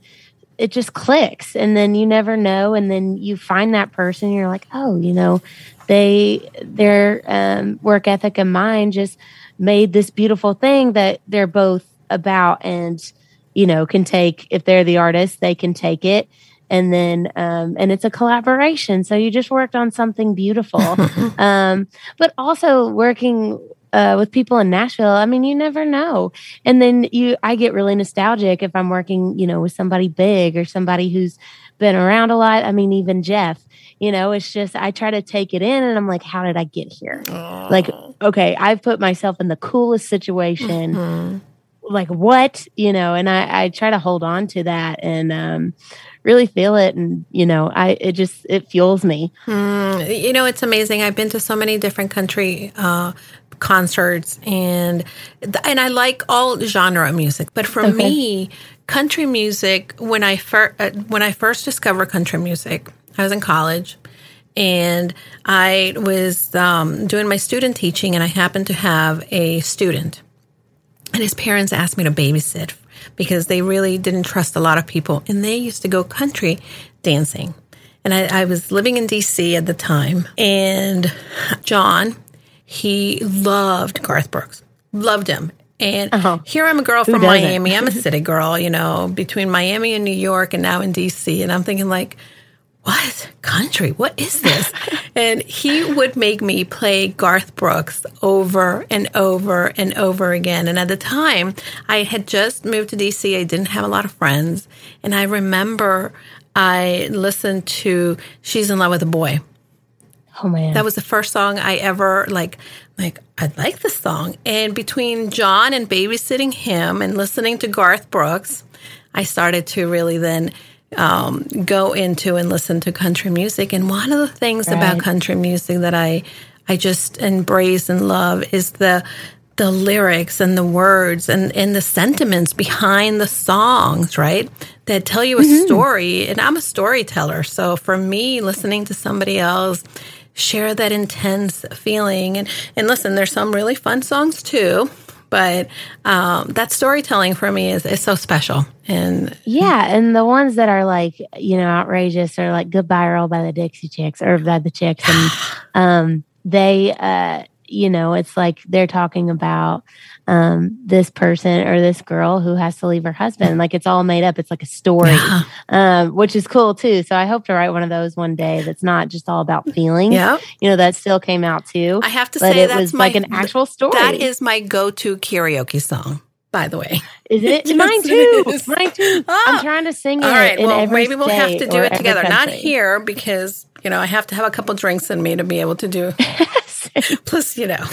[SPEAKER 5] it just clicks, and then you never know, and then you find that person. You're like, oh, you know, they their um, work ethic and mine just made this beautiful thing that they're both about, and you know, can take if they're the artist, they can take it and then um, and it's a collaboration. So you just worked on something beautiful. Um, but also working uh, with people in nashville i mean you never know. And then you i get really nostalgic if i'm working you know with somebody big or somebody who's been around a lot. I mean even jeff you know it's just i try to take it in and i'm like how did i get here? Like okay i've put myself in the coolest situation.
[SPEAKER 4] Mhm.
[SPEAKER 5] like what? You know and i i try to hold on to that. And um really feel it and you know i it just it fuels me
[SPEAKER 4] Mm, you know, it's amazing. I've been to so many different country uh, concerts, and and I like all genre music. But for
[SPEAKER 5] Okay.
[SPEAKER 4] me, country music when I first uh, when I first discovered country music, I was in college. And I was um, doing my student teaching, and I happened to have a student and his parents asked me to babysit because they really didn't trust a lot of people. And they used to go country dancing. And I, I was living in dc at the time. And john he loved garth brooks. Loved him. And
[SPEAKER 5] Uh-huh.
[SPEAKER 4] here i'm a girl from miami. I'm a city girl you know between miami and new york and now in dc and i'm thinking like what country? What is this? and he would make me play Garth Brooks over and over and over again. And at the time, I had just moved to DC. I didn't have a lot of friends. And I remember I listened to She's in Love with a Boy.
[SPEAKER 5] oh man
[SPEAKER 4] That was the first song I ever like. Like I like this song, and between John and babysitting him and listening to Garth Brooks, I started to really then um, go into and listen to country music. And one of the things about country music that I I just embrace and love is the the lyrics and the words and, and the sentiments behind the songs, right? That tell you a story. And I'm a storyteller. So for me, listening to somebody else share that intense feeling and, and listen, there's some really fun songs too. But um, that storytelling for me is, is so special. And
[SPEAKER 5] yeah and the ones that are like you know outrageous are like goodbye Earl by the dixie chicks or by the chicks and um they uh you know it's like they're talking about um this person or this girl who has to leave her husband like it's all made up it's like a story
[SPEAKER 4] Yeah.
[SPEAKER 5] um which is cool too so i hope to write one of those one day that's not just all about feelings
[SPEAKER 4] yeah,
[SPEAKER 5] you know that still came out too
[SPEAKER 4] I have to
[SPEAKER 5] but
[SPEAKER 4] say
[SPEAKER 5] it
[SPEAKER 4] that's
[SPEAKER 5] was
[SPEAKER 4] my,
[SPEAKER 5] like an actual story
[SPEAKER 4] That is my go-to karaoke song, by the way.
[SPEAKER 5] is it
[SPEAKER 4] Yes,
[SPEAKER 5] mine too
[SPEAKER 4] is.
[SPEAKER 5] mine too
[SPEAKER 4] Ah.
[SPEAKER 5] i'm trying to sing it
[SPEAKER 4] All right. Well, maybe we'll have to do it together. Not here because you know I have to have a couple drinks in me to be able to do. Plus, you know,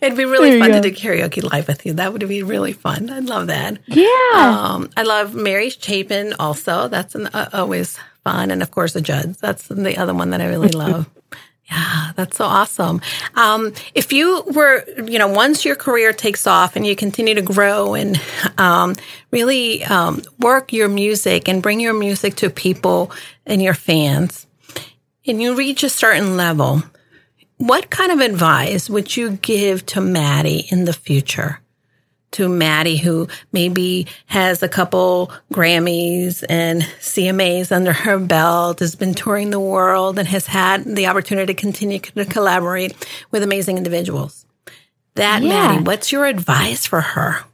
[SPEAKER 4] it'd be really
[SPEAKER 5] There
[SPEAKER 4] fun to do karaoke live with you. That would be really fun. I'd love that.
[SPEAKER 5] yeah
[SPEAKER 4] Um, I love Mary Chapin also. That's an, uh, always fun, and of course the Judds. That's the other one that I really love. Yeah, that's so awesome. Um, if you were, you know, once your career takes off and you continue to grow and um, really um, work your music and bring your music to people and your fans, and you reach a certain level, what kind of advice would you give to Maddie in the future? To Maddie, who maybe has a couple Grammys and CMAs under her belt, has been touring the world, and has had the opportunity to continue to collaborate with amazing individuals. That
[SPEAKER 5] Yeah.
[SPEAKER 4] Maddie, what's your advice for her?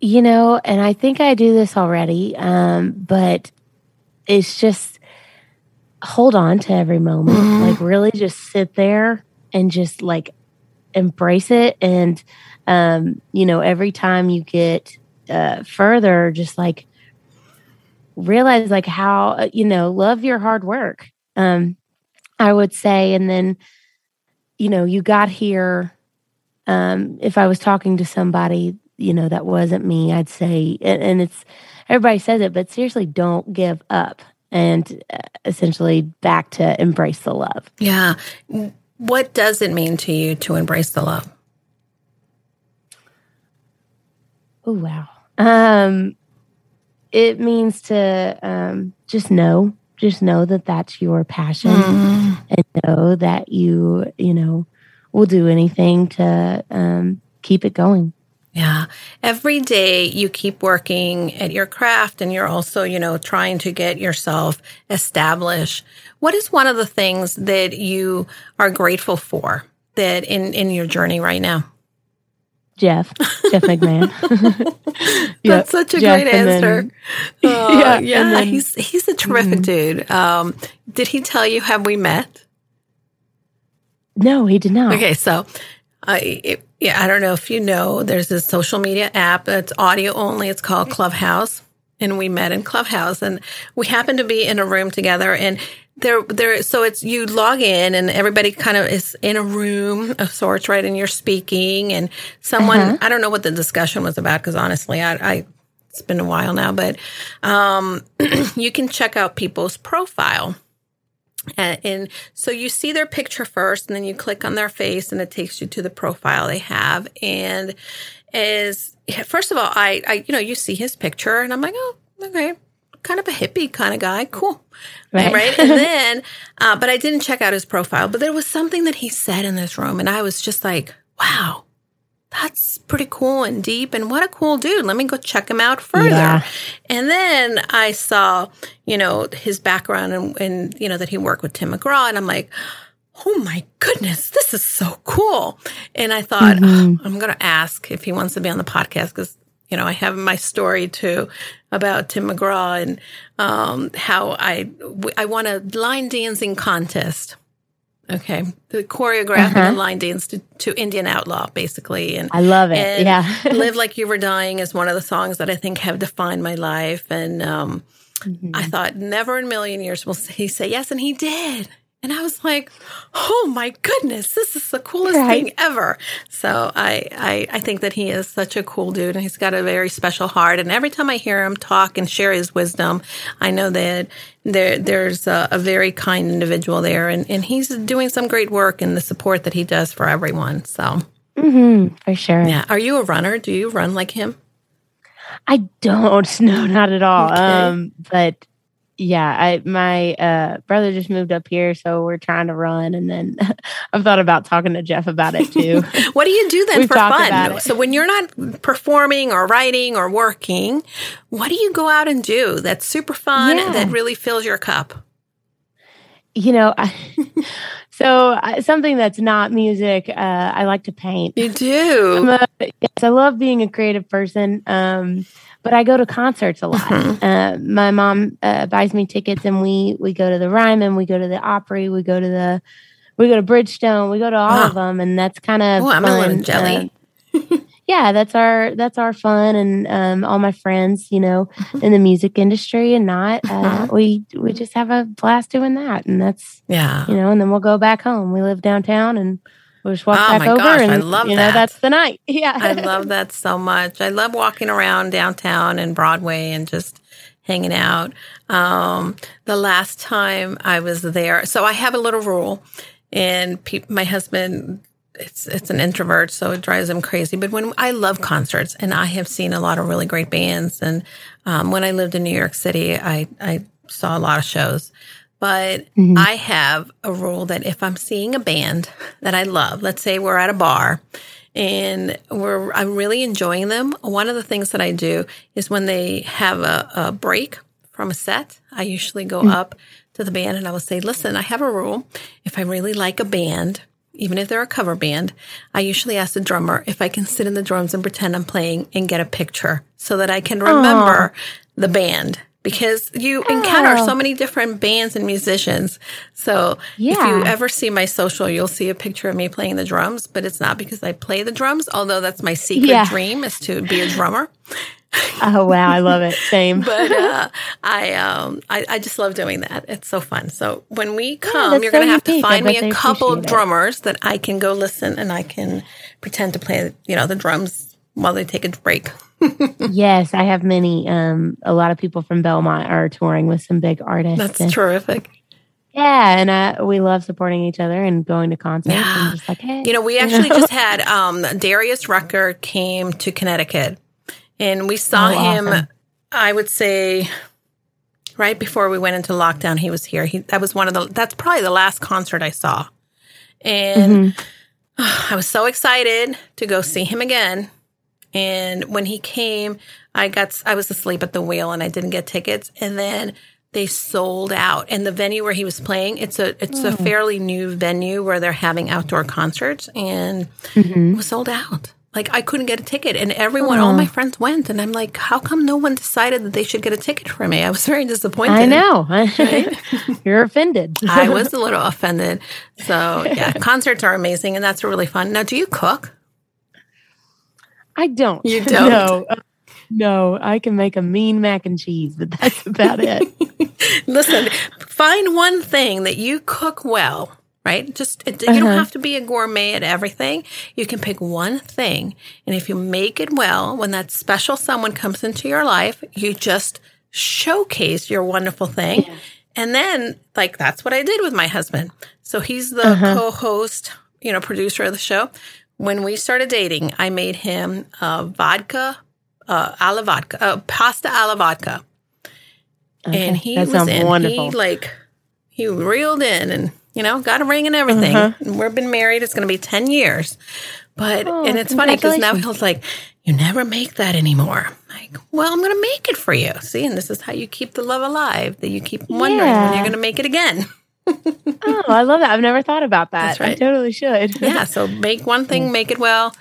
[SPEAKER 5] You know, and I think I do this already, um, but it's just hold on to every moment. Like, really just sit there and just like embrace it. And, um, you know, every time you get uh, further, just like realize like how, uh, you know, love your hard work. Um, I would say, and then, you know, you got here. Um, if I was talking to somebody, you know, that wasn't me, I'd say, and, and it's everybody says it, but seriously, don't give up. And uh, essentially, back to embrace the love.
[SPEAKER 4] Yeah. What does it mean to you to embrace the love?
[SPEAKER 5] Oh wow. Um, it means to um, just know, just know that that's your passion, and know that you, you know, will do anything to um, keep it going.
[SPEAKER 4] Yeah. Every day you keep working at your craft and you're also, you know, trying to get yourself established. What is one of the things that you are grateful for that in, in your journey right now?
[SPEAKER 5] Jeff, Jeff McMahon. Yep,
[SPEAKER 4] That's such a
[SPEAKER 5] Jeff,
[SPEAKER 4] great answer.
[SPEAKER 5] then-
[SPEAKER 4] Oh,
[SPEAKER 5] Yeah,
[SPEAKER 4] yeah.
[SPEAKER 5] then-
[SPEAKER 4] he's, he's a terrific dude. Um, did he tell you, have we met?
[SPEAKER 5] no, he did not.
[SPEAKER 4] Okay, so I it, yeah, I don't know if you know. There's this social media app that's audio only. It's called Clubhouse, and we met in Clubhouse, and we happened to be in a room together, and there there. So it's you log in, and everybody kind of is in a room of sorts, right? And you're speaking, and someone I don't know what the discussion was about because honestly, I. I it's been a while now, but um, you can check out people's profile. And, and so you see their picture first, and then you click on their face, and it takes you to the profile they have. And is first of all, I, I you know you see his picture, and I'm like, oh, okay, kind of a hippie kind of guy, cool,
[SPEAKER 5] Right.
[SPEAKER 4] right? And then, uh, but I didn't check out his profile, but there was something that he said in this room, and I was just like, wow. That's pretty cool and deep, and what a cool dude. Let me go check him out further.
[SPEAKER 5] Yeah.
[SPEAKER 4] And then I saw, you know, his background and, and, you know, that he worked with Tim McGraw. And I'm like, oh my goodness, this is so cool. And I thought, "Oh, I'm going to ask if he wants to be on the podcast because, you know, I have my story too about Tim McGraw and um, how I, I won a line dancing contest. Okay. The choreographing a line dance to, to Indian Outlaw, basically. And
[SPEAKER 5] I love it. yeah.
[SPEAKER 4] Live Like You Were Dying is one of the songs that I think have defined my life. And um,
[SPEAKER 5] Mm-hmm.
[SPEAKER 4] I thought, never in a million years will he say yes. And he did. And I was like, oh my goodness, this is the coolest
[SPEAKER 5] Right.
[SPEAKER 4] thing ever. So I, I, I think that he is such a cool dude and he's got a very special heart. And every time I hear him talk and share his wisdom, I know that there, there's a, a very kind individual there and, and he's doing some great work in the support that he does for everyone. So
[SPEAKER 5] hmm for sure.
[SPEAKER 4] yeah. Are you a runner? Do you run like him?
[SPEAKER 5] I don't. No, not at all.
[SPEAKER 4] Okay.
[SPEAKER 5] Um, but yeah, I my uh brother just moved up here, so we're trying to run, and then I've thought about talking to Jeff about it too.
[SPEAKER 4] What do you do then
[SPEAKER 5] We've
[SPEAKER 4] for fun? So when you're not performing or writing or working, what do you go out and do that's super fun
[SPEAKER 5] Yeah.
[SPEAKER 4] that really fills your cup?
[SPEAKER 5] You know, I, so uh, something that's not music. Uh, I like to paint.
[SPEAKER 4] You do.
[SPEAKER 5] a, yes, I love being a creative person. Um, but I go to concerts a lot.
[SPEAKER 4] Mm-hmm.
[SPEAKER 5] Uh, my mom uh, buys me tickets, and we we go to the Ryman, we go to the Opry, we go to the we go to Bridgestone, we go to all
[SPEAKER 4] Wow.
[SPEAKER 5] of them, and that's kind of
[SPEAKER 4] Oh, I'm a little
[SPEAKER 5] fun.
[SPEAKER 4] jelly.
[SPEAKER 5] Yeah, that's our that's our fun, and um, all my friends, you know,
[SPEAKER 4] Mm-hmm.
[SPEAKER 5] in the music industry and not, uh, we we just have a blast doing that, and that's
[SPEAKER 4] Yeah.
[SPEAKER 5] you know, and then we'll go back home. We live downtown, and we'll just walk
[SPEAKER 4] Oh
[SPEAKER 5] back
[SPEAKER 4] my
[SPEAKER 5] over,
[SPEAKER 4] gosh,
[SPEAKER 5] and
[SPEAKER 4] I love
[SPEAKER 5] you
[SPEAKER 4] that.
[SPEAKER 5] know, that's the night. Yeah,
[SPEAKER 4] I love that so much. I love walking around downtown and Broadway and just hanging out. Um, the last time I was there, so I have a little rule, and pe- my husband. It's it's an introvert, so it drives him crazy. But when I love concerts, and I have seen a lot of really great bands, and um, when I lived in New York City, I I saw a lot of shows. but
[SPEAKER 5] Mhm.
[SPEAKER 4] I have a rule that if I'm seeing a band that I love, let's say we're at a bar and we're I'm really enjoying them, one of the things that I do is when they have a, a break from a set, I usually go up to the band and I will say, "Listen, I have a rule. If I really like a band, even if they're a cover band, I usually ask the drummer if I can sit in the drums and pretend I'm playing and get a picture so that I can remember the band." Because you encounter
[SPEAKER 5] Oh.
[SPEAKER 4] so many different bands and musicians. So if you ever see my social, you'll see a picture of me playing the drums, but it's not because I play the drums, although that's my secret
[SPEAKER 5] Yeah.
[SPEAKER 4] dream is to be a drummer.
[SPEAKER 5] Oh wow, I love it. Same.
[SPEAKER 4] But uh, I, um, I I just love doing that. It's so fun. So when we come,
[SPEAKER 5] that's
[SPEAKER 4] you're going to
[SPEAKER 5] so
[SPEAKER 4] have to find me a couple drummers that I can go listen and I can pretend to play, you know, the drums while they take a break.
[SPEAKER 5] yes, I have many. Um, a lot of people from Belmont are touring with some big artists.
[SPEAKER 4] That's
[SPEAKER 5] and-
[SPEAKER 4] terrific.
[SPEAKER 5] Yeah, and uh, we love supporting each other and going to concerts
[SPEAKER 4] Yeah.
[SPEAKER 5] and just like, hey,
[SPEAKER 4] You know, we actually just had um, Darius Rucker came to Connecticut, and we saw
[SPEAKER 5] Oh,
[SPEAKER 4] him.
[SPEAKER 5] awesome.
[SPEAKER 4] I would say right before we went into lockdown, he was here. He that was one of the. That's probably the last concert I saw, and
[SPEAKER 5] Mm-hmm.
[SPEAKER 4] I was so excited to go see him again. And when he came, I got I was asleep at the wheel and I didn't get tickets. And then they sold out. And the venue where he was playing, it's a it's a fairly new venue where they're having outdoor concerts, and
[SPEAKER 5] Mm-hmm.
[SPEAKER 4] it was sold out. Like I couldn't get a ticket, and everyone, all my friends went, and I'm like, how come no one decided that they should get a ticket for me? I was very disappointed.
[SPEAKER 5] I know. You're offended.
[SPEAKER 4] I was a little offended. So yeah, concerts are amazing, and that's really fun. Now, do you cook?
[SPEAKER 5] I don't.
[SPEAKER 4] You don't?
[SPEAKER 5] No. Uh, No, I can make a mean mac and cheese, but that's about it.
[SPEAKER 4] Listen, find one thing that you cook well, right? Just it, you don't
[SPEAKER 5] Uh-huh.
[SPEAKER 4] have to be a gourmet at everything. You can pick one thing, and if you make it well, when that special someone comes into your life, you just showcase your wonderful thing. And then, like, that's what I did with my husband. So he's the co host, you know, producer of the show. When we started dating, I made him a vodka, uh, alla vodka, uh, pasta alla vodka. And he was in.
[SPEAKER 5] wonderful.
[SPEAKER 4] He like he reeled in and you know got a ring and everything. And we've been married. It's going to be ten years. But
[SPEAKER 5] Oh,
[SPEAKER 4] and it's funny because now he's like, you never make that anymore. Like, well, I'm going to make it for you. See, and this is how you keep the love alive. That you keep wondering when you're going to make it again.
[SPEAKER 5] oh, I love that. I've never thought about that.
[SPEAKER 4] That's right.
[SPEAKER 5] I totally should.
[SPEAKER 4] Yeah. So make one thing, make it well,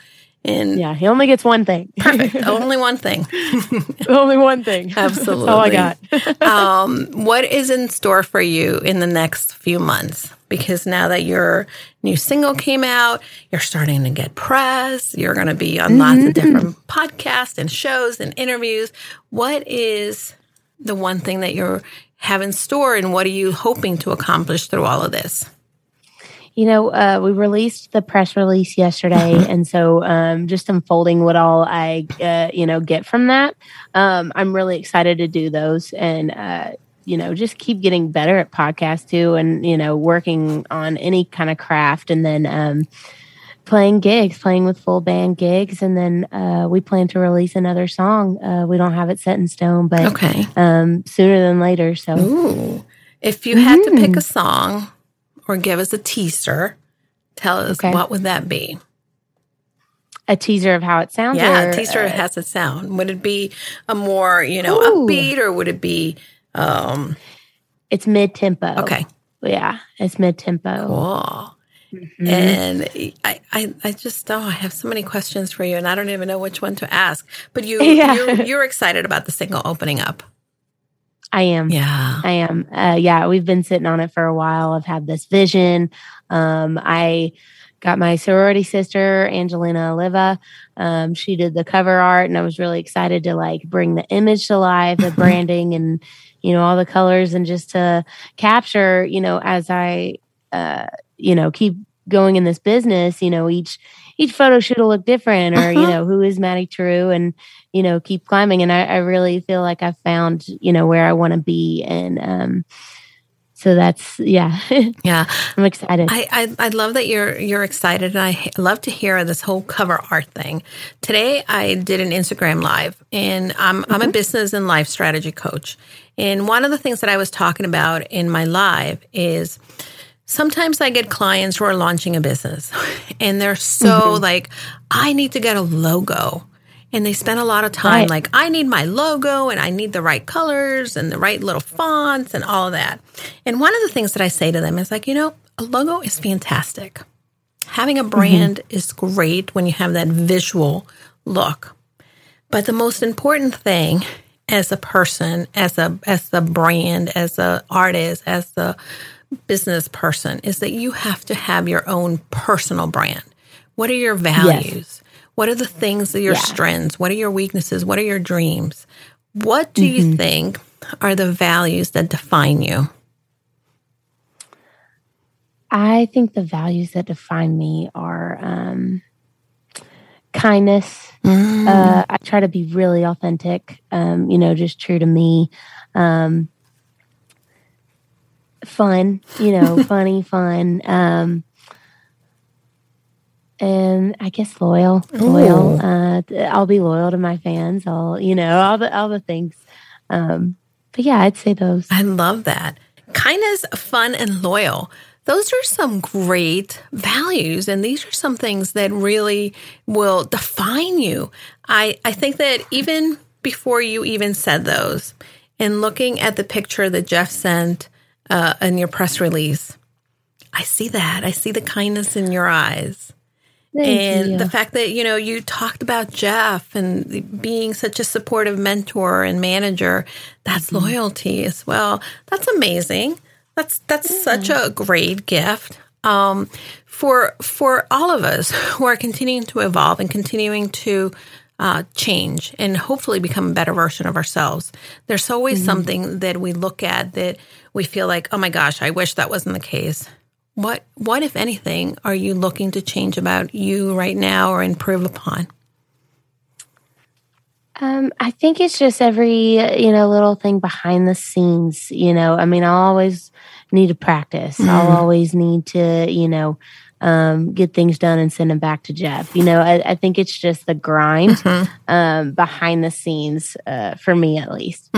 [SPEAKER 4] and
[SPEAKER 5] Yeah, he only gets one thing.
[SPEAKER 4] perfect. Only one thing.
[SPEAKER 5] only one thing.
[SPEAKER 4] Absolutely.
[SPEAKER 5] That's all I got.
[SPEAKER 4] um, what is in store for you in the next few months? Because now that your new single came out, you're starting to get press. You're going to be on lots of different podcasts and shows and interviews. What is the one thing that you're have in store, and what are you hoping to accomplish through all of this?
[SPEAKER 5] You know, uh, we released the press release yesterday, and so um, just unfolding what all I, uh, you know, get from that. Um, I'm really excited to do those, and uh, you know, just keep getting better at podcast too, and you know, working on any kind of craft, and then um, playing gigs, playing with full band gigs, and then uh, we plan to release another song. Uh, we don't have it set in stone, but
[SPEAKER 4] Okay.
[SPEAKER 5] um, sooner than later. So
[SPEAKER 4] Ooh. If you had to
[SPEAKER 5] Mm.
[SPEAKER 4] pick a song or give us a teaser, tell us
[SPEAKER 5] Okay.
[SPEAKER 4] what would that be?
[SPEAKER 5] a teaser of how it sounds.
[SPEAKER 4] Yeah,
[SPEAKER 5] or,
[SPEAKER 4] teaser
[SPEAKER 5] uh,
[SPEAKER 4] has a sound. Would it be a more, you know,
[SPEAKER 5] Ooh.
[SPEAKER 4] upbeat or would it be um
[SPEAKER 5] it's mid tempo.
[SPEAKER 4] okay.
[SPEAKER 5] Yeah, it's mid tempo.
[SPEAKER 4] Cool.
[SPEAKER 5] Mm-hmm.
[SPEAKER 4] And I, I, I just oh, I have so many questions for you, and I don't even know which one to ask. But you,
[SPEAKER 5] Yeah.
[SPEAKER 4] you're, you're excited about the single opening up.
[SPEAKER 5] I am.
[SPEAKER 4] Yeah.
[SPEAKER 5] I am. Uh, yeah, we've been sitting on it for a while. I've had this vision. Um, I got my sorority sister, Angelina Oliva. Um, she did the cover art, and I was really excited to like bring the image to life, the branding, and you know all the colors, and just to capture, you know, as I, uh, you know, keep going in this business, you know, each each photo will look different, or you
[SPEAKER 4] Uh-huh.
[SPEAKER 5] know, who is Maddie True, and you know, keep climbing. And I, I really feel like I've found, you know, where I want to be, and um, so that's yeah,
[SPEAKER 4] Yeah.
[SPEAKER 5] I'm excited.
[SPEAKER 4] I, I, I love that you're you're excited, and i love to hear this whole cover art thing. Today, I did an Instagram live, and I'm I'm a business and life strategy coach. And one of the things that I was talking about in my live is sometimes I get clients who are launching a business, and they're so mm-hmm. like, I need to get a logo. And they spend a lot of time
[SPEAKER 5] Right.
[SPEAKER 4] like, I need my logo and I need the right colors and the right little fonts and all that. And one of the things that I say to them is like, you know, a logo is fantastic. Having a mm-hmm. brand is great when you have that visual look. But the most important thing as a person, as a as the brand, as a artist, as the business person is that you have to have your own personal brand. What are your values? What are the things that your
[SPEAKER 5] Yeah.
[SPEAKER 4] strengths? What are your weaknesses? What are your dreams? What do
[SPEAKER 5] Mm-hmm.
[SPEAKER 4] you think are the values that define you?
[SPEAKER 5] I think the values that define me are um, kindness. Uh, I try to be really authentic, um, you know, just true to me. Um, fun, you know, funny, fun. Um, and I guess loyal, loyal. Uh, I'll be loyal to my fans. I'll, you know, all the all the things. Um, but yeah, I'd say those.
[SPEAKER 4] I love that. Kindness, fun, and loyal. Those are some great values. And these are some things that really will define you. I, I think that even before you even said those, and looking at the picture that Jeff sent uh, in your press release, I see that. I see the kindness in your eyes.
[SPEAKER 5] Thank
[SPEAKER 4] and
[SPEAKER 5] you.
[SPEAKER 4] the fact that you know you talked about Jeff and being such a supportive mentor and manager that's
[SPEAKER 5] Mm-hmm.
[SPEAKER 4] loyalty as well. That's amazing. That's that's such a great gift um, for for all of us who are continuing to evolve and continuing to uh, change and hopefully become a better version of ourselves. There's always something that we look at that we feel like oh my gosh i wish that wasn't the case what what if anything are you looking to change about you right now or improve upon?
[SPEAKER 5] Um, I think it's just every you know little thing behind the scenes. You know, I mean, I'll always need to practice. I'll always need to you know um, get things done and send them back to Jeff. You know, I, I think it's just the grind um, behind the scenes uh, for me at least.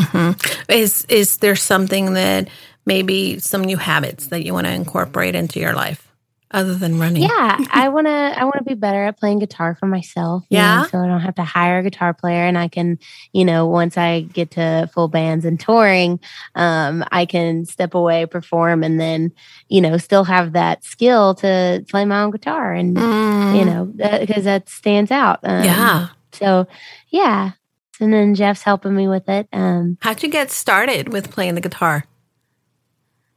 [SPEAKER 4] Is is there something that maybe some new habits that you want to incorporate into your life other than running?
[SPEAKER 5] Yeah, I want to. I want to be better at playing guitar for myself. you know,
[SPEAKER 4] Yeah?
[SPEAKER 5] so I don't have to hire a guitar player, and I can, you know, once I get to full bands and touring, um, I can step away, perform, and then, you know, still have that skill to play my own guitar, and
[SPEAKER 4] Mm,
[SPEAKER 5] you know, because that stands out. Um,
[SPEAKER 4] yeah.
[SPEAKER 5] So, yeah. And then Jeff's helping me with it. Um,
[SPEAKER 4] How'd you get started with playing the guitar?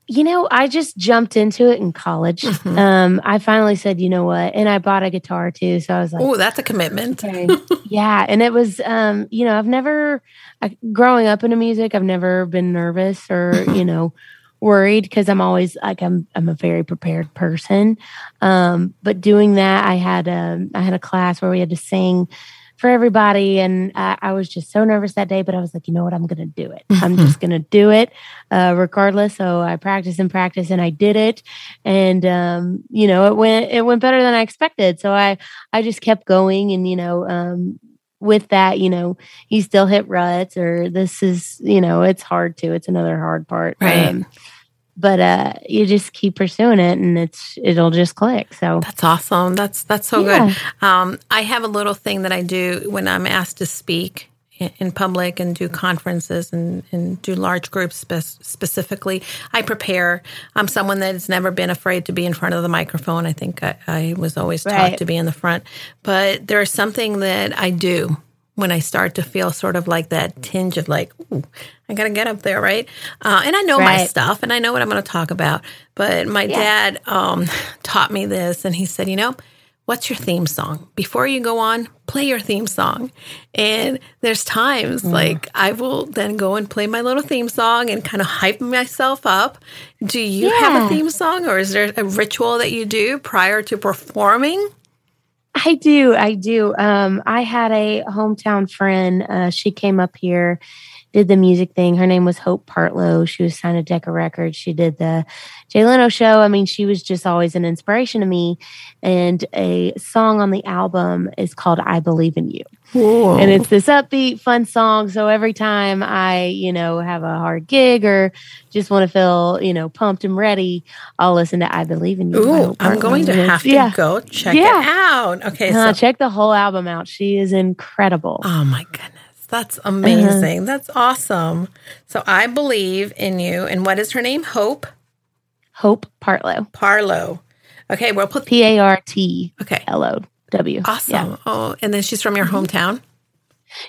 [SPEAKER 5] You know, I just jumped into it in college.
[SPEAKER 4] Mhm.
[SPEAKER 5] Um, I finally said, you know what? And I bought a guitar too. So I was like,
[SPEAKER 4] Oh, that's a commitment.
[SPEAKER 5] okay. yeah. And it was, um, you know, I've never, I, growing up into music, I've never been nervous or, you know, worried because I'm always like, I'm, I'm a very prepared person. Um, but doing that, I had, a I had a class where we had to sing for everybody. And I, I was just so nervous that day, but I was like, you know what? I'm going to do it. I'm just going to do it, uh, regardless. So I practiced and practiced and I did it. And, um, you know, it went, it went better than I expected. So I, I just kept going and, you know, um, with that, you know, you still hit ruts or this is, you know, it's hard to, it's another hard part.
[SPEAKER 4] Right.
[SPEAKER 5] But, uh, you just keep pursuing it and it's, it'll just click. So
[SPEAKER 4] That's awesome. That's that's so
[SPEAKER 5] Yeah.
[SPEAKER 4] good. Um, I have a little thing that I do when I'm asked to speak in, in public and do conferences and, and do large groups spe- specifically. I prepare. I'm someone that's never been afraid to be in front of the microphone. I think I, I was always taught
[SPEAKER 5] Right.
[SPEAKER 4] to be in the front. But there's something that I do when I start to feel sort of like that tinge of like, ooh, I got to get up there, right? Uh, and I know my stuff and I know what I'm to talk about. But my dad um, taught me this and he said, you know, what's your theme song? Before you go on, play your theme song. And there's times like I will then go and play my little theme song and kind of hype myself up. Do you have a theme song or is there a ritual that you do prior to performing?
[SPEAKER 5] I do. I do. Um, I had a hometown friend. Uh, she came up here, did the music thing. Her name was Hope Partlow. She was signed to Decca Records. She did the Jay Leno show. I mean, she was just always an inspiration to me. And a song on the album is called I Believe in You. And it's this upbeat, fun song. So every time I, you know, have a hard gig or just want to feel, you know, pumped and ready, I'll listen to I Believe in You.
[SPEAKER 4] Ooh, I'm going to have to
[SPEAKER 5] yeah.
[SPEAKER 4] go check
[SPEAKER 5] Yeah.
[SPEAKER 4] it out. Okay,
[SPEAKER 5] Uh,
[SPEAKER 4] so
[SPEAKER 5] check the whole album out. She is incredible.
[SPEAKER 4] oh my goodness, that's
[SPEAKER 5] Uh-huh.
[SPEAKER 4] amazing. That's awesome. So I believe in you. And what is her name? Hope
[SPEAKER 5] Hope Partlow.
[SPEAKER 4] Parlow. Okay, we'll put
[SPEAKER 5] P A R T
[SPEAKER 4] okay.
[SPEAKER 5] L O W.
[SPEAKER 4] Awesome.
[SPEAKER 5] Yeah.
[SPEAKER 4] Oh, and then she's from your hometown.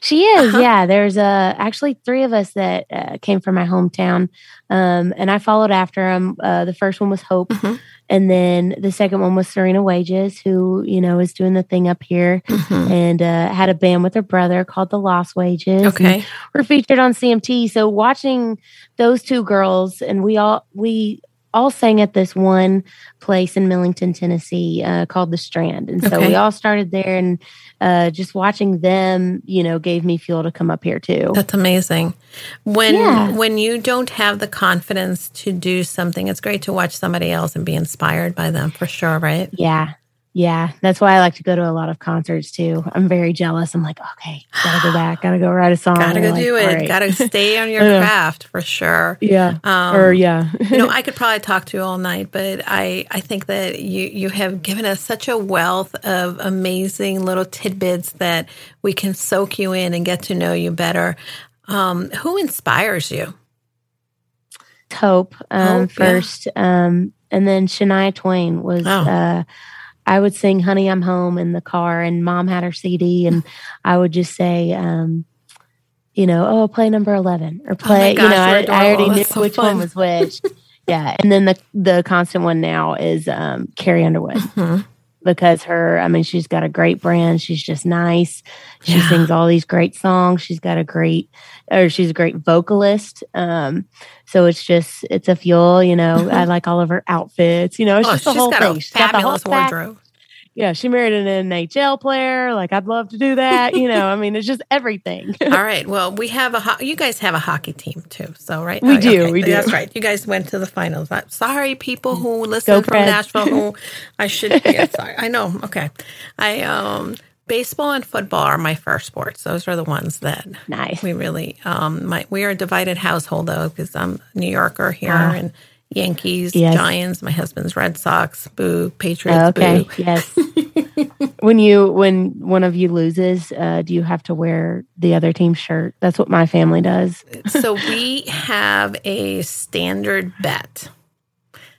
[SPEAKER 5] She is.
[SPEAKER 4] Uh-huh.
[SPEAKER 5] Yeah. There's uh, actually three of us that uh, came from my hometown. Um, and I followed after them. Uh, the first one was Hope.
[SPEAKER 4] Mhm.
[SPEAKER 5] And then the second one was Serena Wages, who, you know, is doing the thing up here
[SPEAKER 4] Mhm.
[SPEAKER 5] and uh, had a band with her brother called The Lost Wages.
[SPEAKER 4] Okay,
[SPEAKER 5] we're featured on CMT. So watching those two girls, and we all we all sang at this one place in Millington, Tennessee, uh, called the Strand, and so
[SPEAKER 4] Okay.
[SPEAKER 5] we all started there. And uh, just watching them, you know, gave me fuel to come up here too.
[SPEAKER 4] That's amazing. When
[SPEAKER 5] Yeah.
[SPEAKER 4] when you don't have the confidence to do something, it's great to watch somebody else and be inspired by them for sure, right?
[SPEAKER 5] Yeah. Yeah, that's why I like to go to a lot of concerts too. I'm very jealous. I'm like, okay, gotta go back, gotta go write a song.
[SPEAKER 4] Gotta go
[SPEAKER 5] Like,
[SPEAKER 4] do it.
[SPEAKER 5] right.
[SPEAKER 4] Gotta stay on your craft for sure.
[SPEAKER 5] yeah,
[SPEAKER 4] Um,
[SPEAKER 5] or yeah,
[SPEAKER 4] you know, I could probably talk to you all night, but I, I think that you, you have given us such a wealth of amazing little tidbits that we can soak you in and get to know you better. Um, who inspires you?
[SPEAKER 5] Hope um,
[SPEAKER 4] Hope, yeah.
[SPEAKER 5] first, um, and then Shania Twain was.
[SPEAKER 4] Oh.
[SPEAKER 5] Uh, I would sing "Honey, I'm Home" in the car, and Mom had her CD, and I would just say, um, you know, oh, play number eleven or play.
[SPEAKER 4] gosh,
[SPEAKER 5] you know, I, I already
[SPEAKER 4] adorable.
[SPEAKER 5] knew
[SPEAKER 4] so
[SPEAKER 5] which
[SPEAKER 4] fun.
[SPEAKER 5] one was which. yeah, and then the the constant one now is um, Carrie Underwood.
[SPEAKER 4] Mhm.
[SPEAKER 5] Because her, I mean, she's got a great brand. She's just nice. She
[SPEAKER 4] Yeah.
[SPEAKER 5] sings all these great songs. She's got a great, or she's a great vocalist. Um, so it's just, it's a fuel, you know. I like all of her outfits, you know. It's
[SPEAKER 4] Oh,
[SPEAKER 5] just the whole
[SPEAKER 4] got
[SPEAKER 5] thing.
[SPEAKER 4] a
[SPEAKER 5] She's got the whole
[SPEAKER 4] wardrobe.
[SPEAKER 5] Yeah, she married an NHL player. Like, I'd love to do that. You know, I mean, it's just everything.
[SPEAKER 4] All right. Well, we have a ho- you guys have a hockey team too. So right,
[SPEAKER 5] We
[SPEAKER 4] Oh,
[SPEAKER 5] do, we do.
[SPEAKER 4] That's right. You guys went to the finals. I'm sorry, people who listen from
[SPEAKER 5] Preds.
[SPEAKER 4] Nashville. Who I should. Yeah, sorry. I know. Okay. I um baseball and football are my first sports. Those are the ones that
[SPEAKER 5] nice.
[SPEAKER 4] we really um my we are a divided household though because I'm a New Yorker here and Yankees,
[SPEAKER 5] Yes.
[SPEAKER 4] Giants. My husband's Red Sox. Boo. Patriots.
[SPEAKER 5] okay.
[SPEAKER 4] Boo.
[SPEAKER 5] Yes. when you, when one of you loses, uh, do you have to wear the other team's shirt? That's what my family does.
[SPEAKER 4] so we have a standard bet.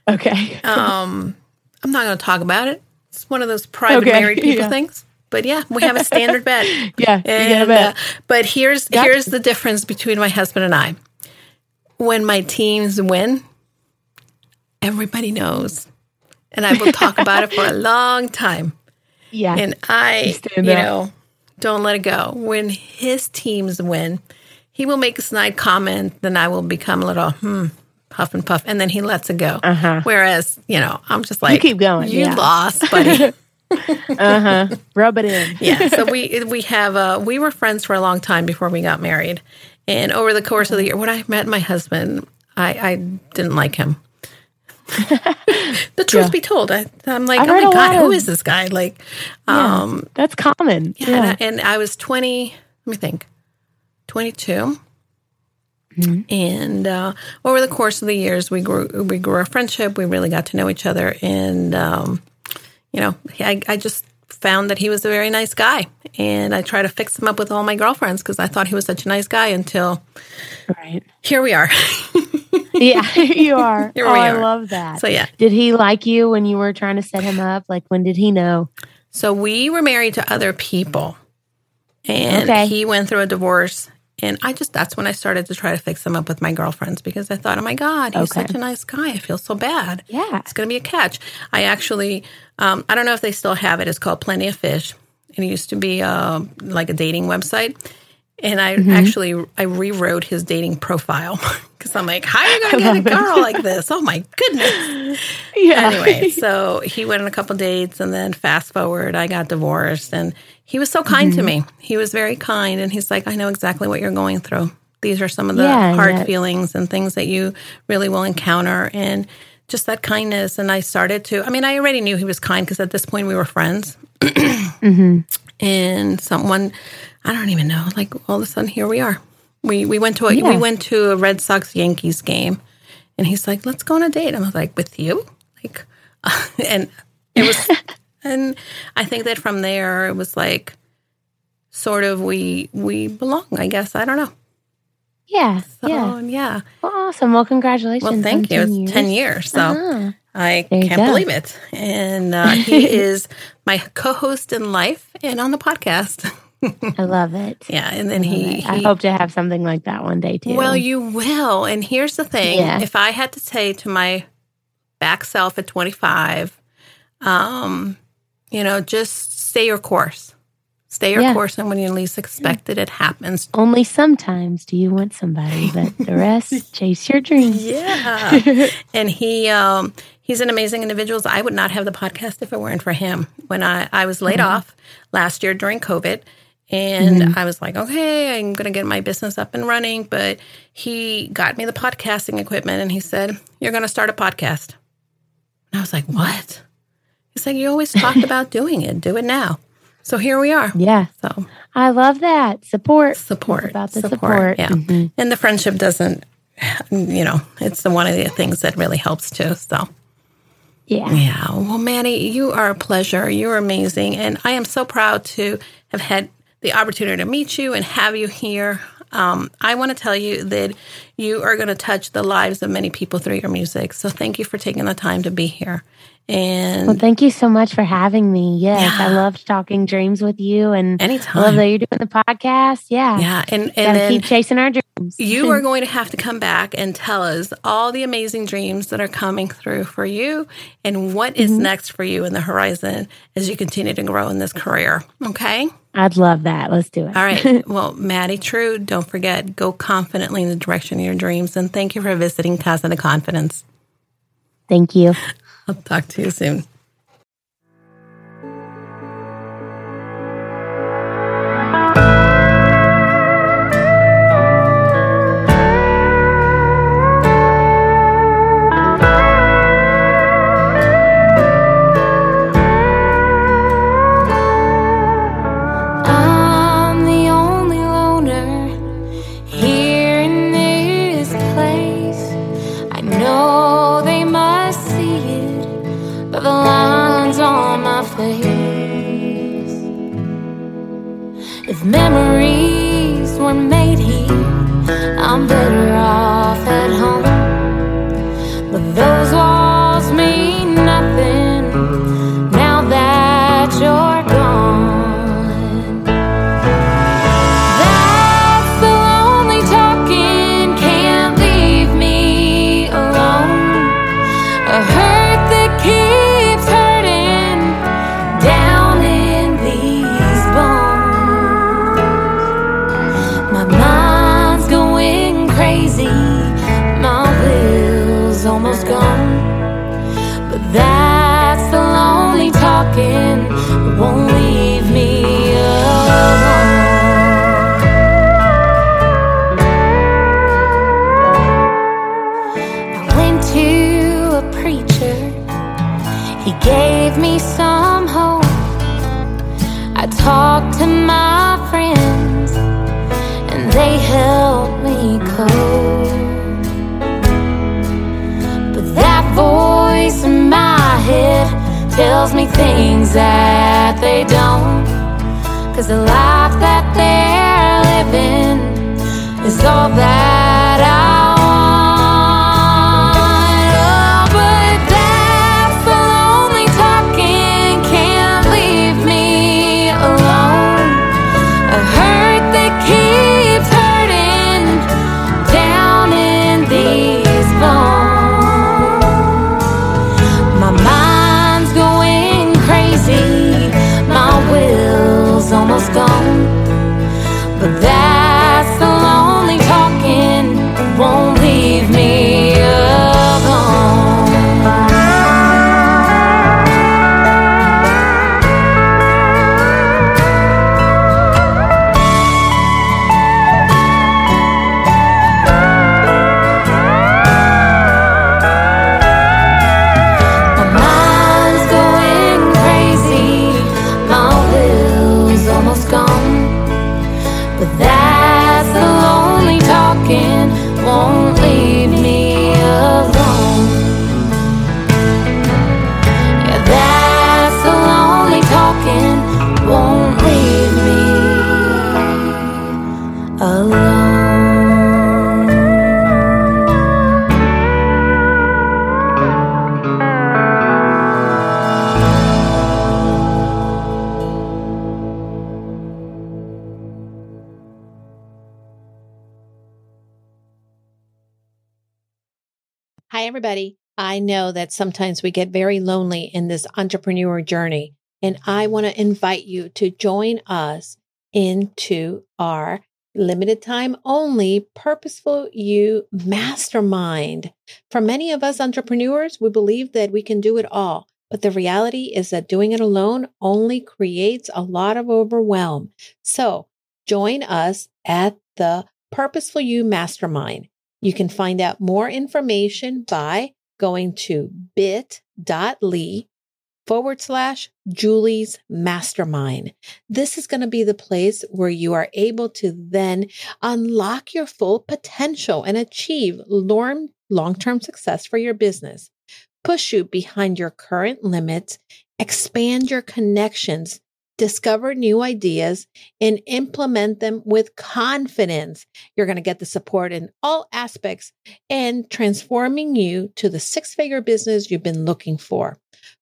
[SPEAKER 5] Okay.
[SPEAKER 4] Um, I'm not going to talk about it. It's one of those private
[SPEAKER 5] Okay,
[SPEAKER 4] married people
[SPEAKER 5] yeah.
[SPEAKER 4] things. But yeah, we have a standard bet.
[SPEAKER 5] Yeah. You get a
[SPEAKER 4] And,
[SPEAKER 5] bet.
[SPEAKER 4] uh, but here's
[SPEAKER 5] Gotcha.
[SPEAKER 4] here's the difference between my husband and I. When my teams win, everybody knows, and I will talk about it for a long time.
[SPEAKER 5] yeah.
[SPEAKER 4] And I, you know, don't let it go. When his teams win, he will make a snide comment, then I will become a little hmm, huff and puff, and then he lets it go.
[SPEAKER 5] Uh-huh.
[SPEAKER 4] Whereas, you know, I'm just like, you
[SPEAKER 5] keep going,
[SPEAKER 4] You
[SPEAKER 5] yeah.
[SPEAKER 4] lost, buddy.
[SPEAKER 5] Uh huh. Rub it in.
[SPEAKER 4] yeah. So we we have uh, we were friends for a long time before we got married, and over the course of the year, when I met my husband, I, I didn't like him. the truth
[SPEAKER 5] Yeah.
[SPEAKER 4] be told, I, I'm like,
[SPEAKER 5] I've
[SPEAKER 4] oh my god,
[SPEAKER 5] lot
[SPEAKER 4] who
[SPEAKER 5] of-
[SPEAKER 4] is this guy? Like,
[SPEAKER 5] Yeah.
[SPEAKER 4] um,
[SPEAKER 5] That's common.
[SPEAKER 4] yeah,
[SPEAKER 5] Yeah.
[SPEAKER 4] And, I, and I was 20, let me think, 22.
[SPEAKER 5] Mm-hmm.
[SPEAKER 4] And uh, over the course of the years, we grew we grew our friendship. We really got to know each other, and um, you know, I, I just found that he was a very nice guy, and I tried to fix him up with all my girlfriends because I thought he was such a nice guy. Until
[SPEAKER 5] Right.
[SPEAKER 4] here we are.
[SPEAKER 5] Yeah. you are.
[SPEAKER 4] Here
[SPEAKER 5] oh,
[SPEAKER 4] we
[SPEAKER 5] I love that.
[SPEAKER 4] so yeah,
[SPEAKER 5] Did he like you when you were trying to set him up? Like, when did he know?
[SPEAKER 4] so we were married to other people, and
[SPEAKER 5] Okay.
[SPEAKER 4] he went through a divorce. And I just, that's when I started to try to fix him up with my girlfriends because I thought, oh my God, he's
[SPEAKER 5] Okay.
[SPEAKER 4] such a nice guy. I feel so bad.
[SPEAKER 5] Yeah.
[SPEAKER 4] It's going to be a catch. I actually, um, I don't know if they still have it. It's called Plenty of Fish. And it used to be uh, like a dating website. And I
[SPEAKER 5] Mm-hmm.
[SPEAKER 4] actually I rewrote his dating profile because I'm like, how are you gonna get a girl like this? Oh my goodness.
[SPEAKER 5] Yeah.
[SPEAKER 4] Anyway, so he went on a couple dates and then fast forward, I got divorced and he was so kind
[SPEAKER 5] Mm-hmm.
[SPEAKER 4] to me. He was very kind and he's like, I know exactly what you're going through. These are some of the
[SPEAKER 5] Yeah,
[SPEAKER 4] hard
[SPEAKER 5] yeah.
[SPEAKER 4] feelings and things that you really will encounter and just that kindness. And I started to, I mean, I already knew he was kind because at this point we were friends. And someone, I don't even know, like all of a sudden here we are. We we went to a we went to a Red Sox Yankees game, and he's like, "Let's go on a date." I was like, "With you?" Like, and it was, and I think that from there it was like, sort of we we belong. I guess I don't know.
[SPEAKER 5] Yeah.
[SPEAKER 4] So
[SPEAKER 5] yeah.
[SPEAKER 4] yeah.
[SPEAKER 5] Well, awesome. Well, congratulations.
[SPEAKER 4] Well, thank you.
[SPEAKER 5] 10
[SPEAKER 4] It's
[SPEAKER 5] years.
[SPEAKER 4] ten years, so.
[SPEAKER 5] Uh-huh.
[SPEAKER 4] I
[SPEAKER 5] There
[SPEAKER 4] can't believe it. And uh, he is my co-host in life and on the podcast.
[SPEAKER 5] I love it.
[SPEAKER 4] Yeah, and then he,
[SPEAKER 5] I hope to have something like that one day too.
[SPEAKER 4] Well, you will. And here's the thing
[SPEAKER 5] Yeah.
[SPEAKER 4] if I had to say to my back self at 25, um, you know, just stay your course. Stay your
[SPEAKER 5] Yeah.
[SPEAKER 4] course, and when you least expect it, it happens.
[SPEAKER 5] Only sometimes do you want somebody, but the rest, chase your dreams.
[SPEAKER 4] Yeah. and he um he's an amazing individual. I would not have the podcast if it weren't for him. When I, I was laid off last year during COVID and I was like, okay, I'm gonna get my business up and running. But he got me the podcasting equipment and he said, You're gonna start a podcast. And I was like, What? He's like, You always talked about doing it. Do it now. So here we are.
[SPEAKER 5] Yeah,
[SPEAKER 4] So
[SPEAKER 5] I love that support.
[SPEAKER 4] support
[SPEAKER 5] It's about the
[SPEAKER 4] support,
[SPEAKER 5] support.
[SPEAKER 4] yeah
[SPEAKER 5] Mhm.
[SPEAKER 4] and the friendship doesn't you know it's the one of the things that really helps too so
[SPEAKER 5] Yeah.
[SPEAKER 4] yeah well Maddie you are a pleasure you're amazing and i am so proud to have had the opportunity to meet you and have you here um, i want to tell you that you are going to touch the lives of many people through your music so thank you for taking the time to be here and
[SPEAKER 5] Well, thank you so much for having me. Yes, I
[SPEAKER 4] Yeah.
[SPEAKER 5] loved talking dreams with you, and I love
[SPEAKER 4] anytime
[SPEAKER 5] that you're doing the podcast. Yeah,
[SPEAKER 4] yeah and, and then
[SPEAKER 5] keep chasing our dreams.
[SPEAKER 4] You are going to have to come back and tell us all the amazing dreams that are coming through for you and what is next for you in the horizon as you continue to grow in this career. Okay.
[SPEAKER 5] I'd love that. Let's do it.
[SPEAKER 4] All right. well, Maddie True, don't forget, go confidently in the direction of your dreams. And thank you for visiting Casa de Confidence.
[SPEAKER 5] Thank you.
[SPEAKER 4] I'll talk to you soon.
[SPEAKER 6] Things that they don't. Cause the life that they're living is all that
[SPEAKER 4] Hi, everybody. I know that sometimes we get very lonely in this entrepreneur journey, and I want to invite you to join us into our limited time only purposeful you mastermind. For many of us entrepreneurs, we believe that we can do it all. But the reality is that doing it alone only creates a lot of overwhelm. So join us at the Purposeful You Mastermind. You can find out more information by going to bit.ly forward slash Julie's Mastermind. This is going to be the place where you are able to then unlock your full potential and achieve long term success for your business. Push you behind your current limits, expand your connections, discover new ideas, and implement them with confidence. You're going to get the support in all aspects and transforming you to the six figure business you've been looking for.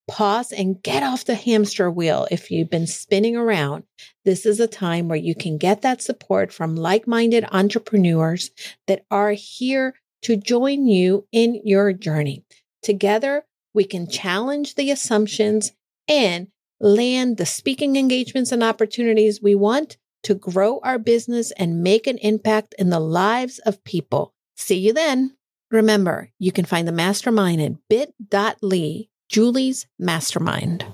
[SPEAKER 4] Pause and get off the hamster wheel if you've been spinning around. This is a time where you can get that support from like minded entrepreneurs that are here to join you in your journey. Together, we can challenge the assumptions and land the speaking engagements and opportunities we want to grow our business and make an impact in the lives of people. See you then. Remember, you can find the mastermind at bit.ly, Julie's Mastermind.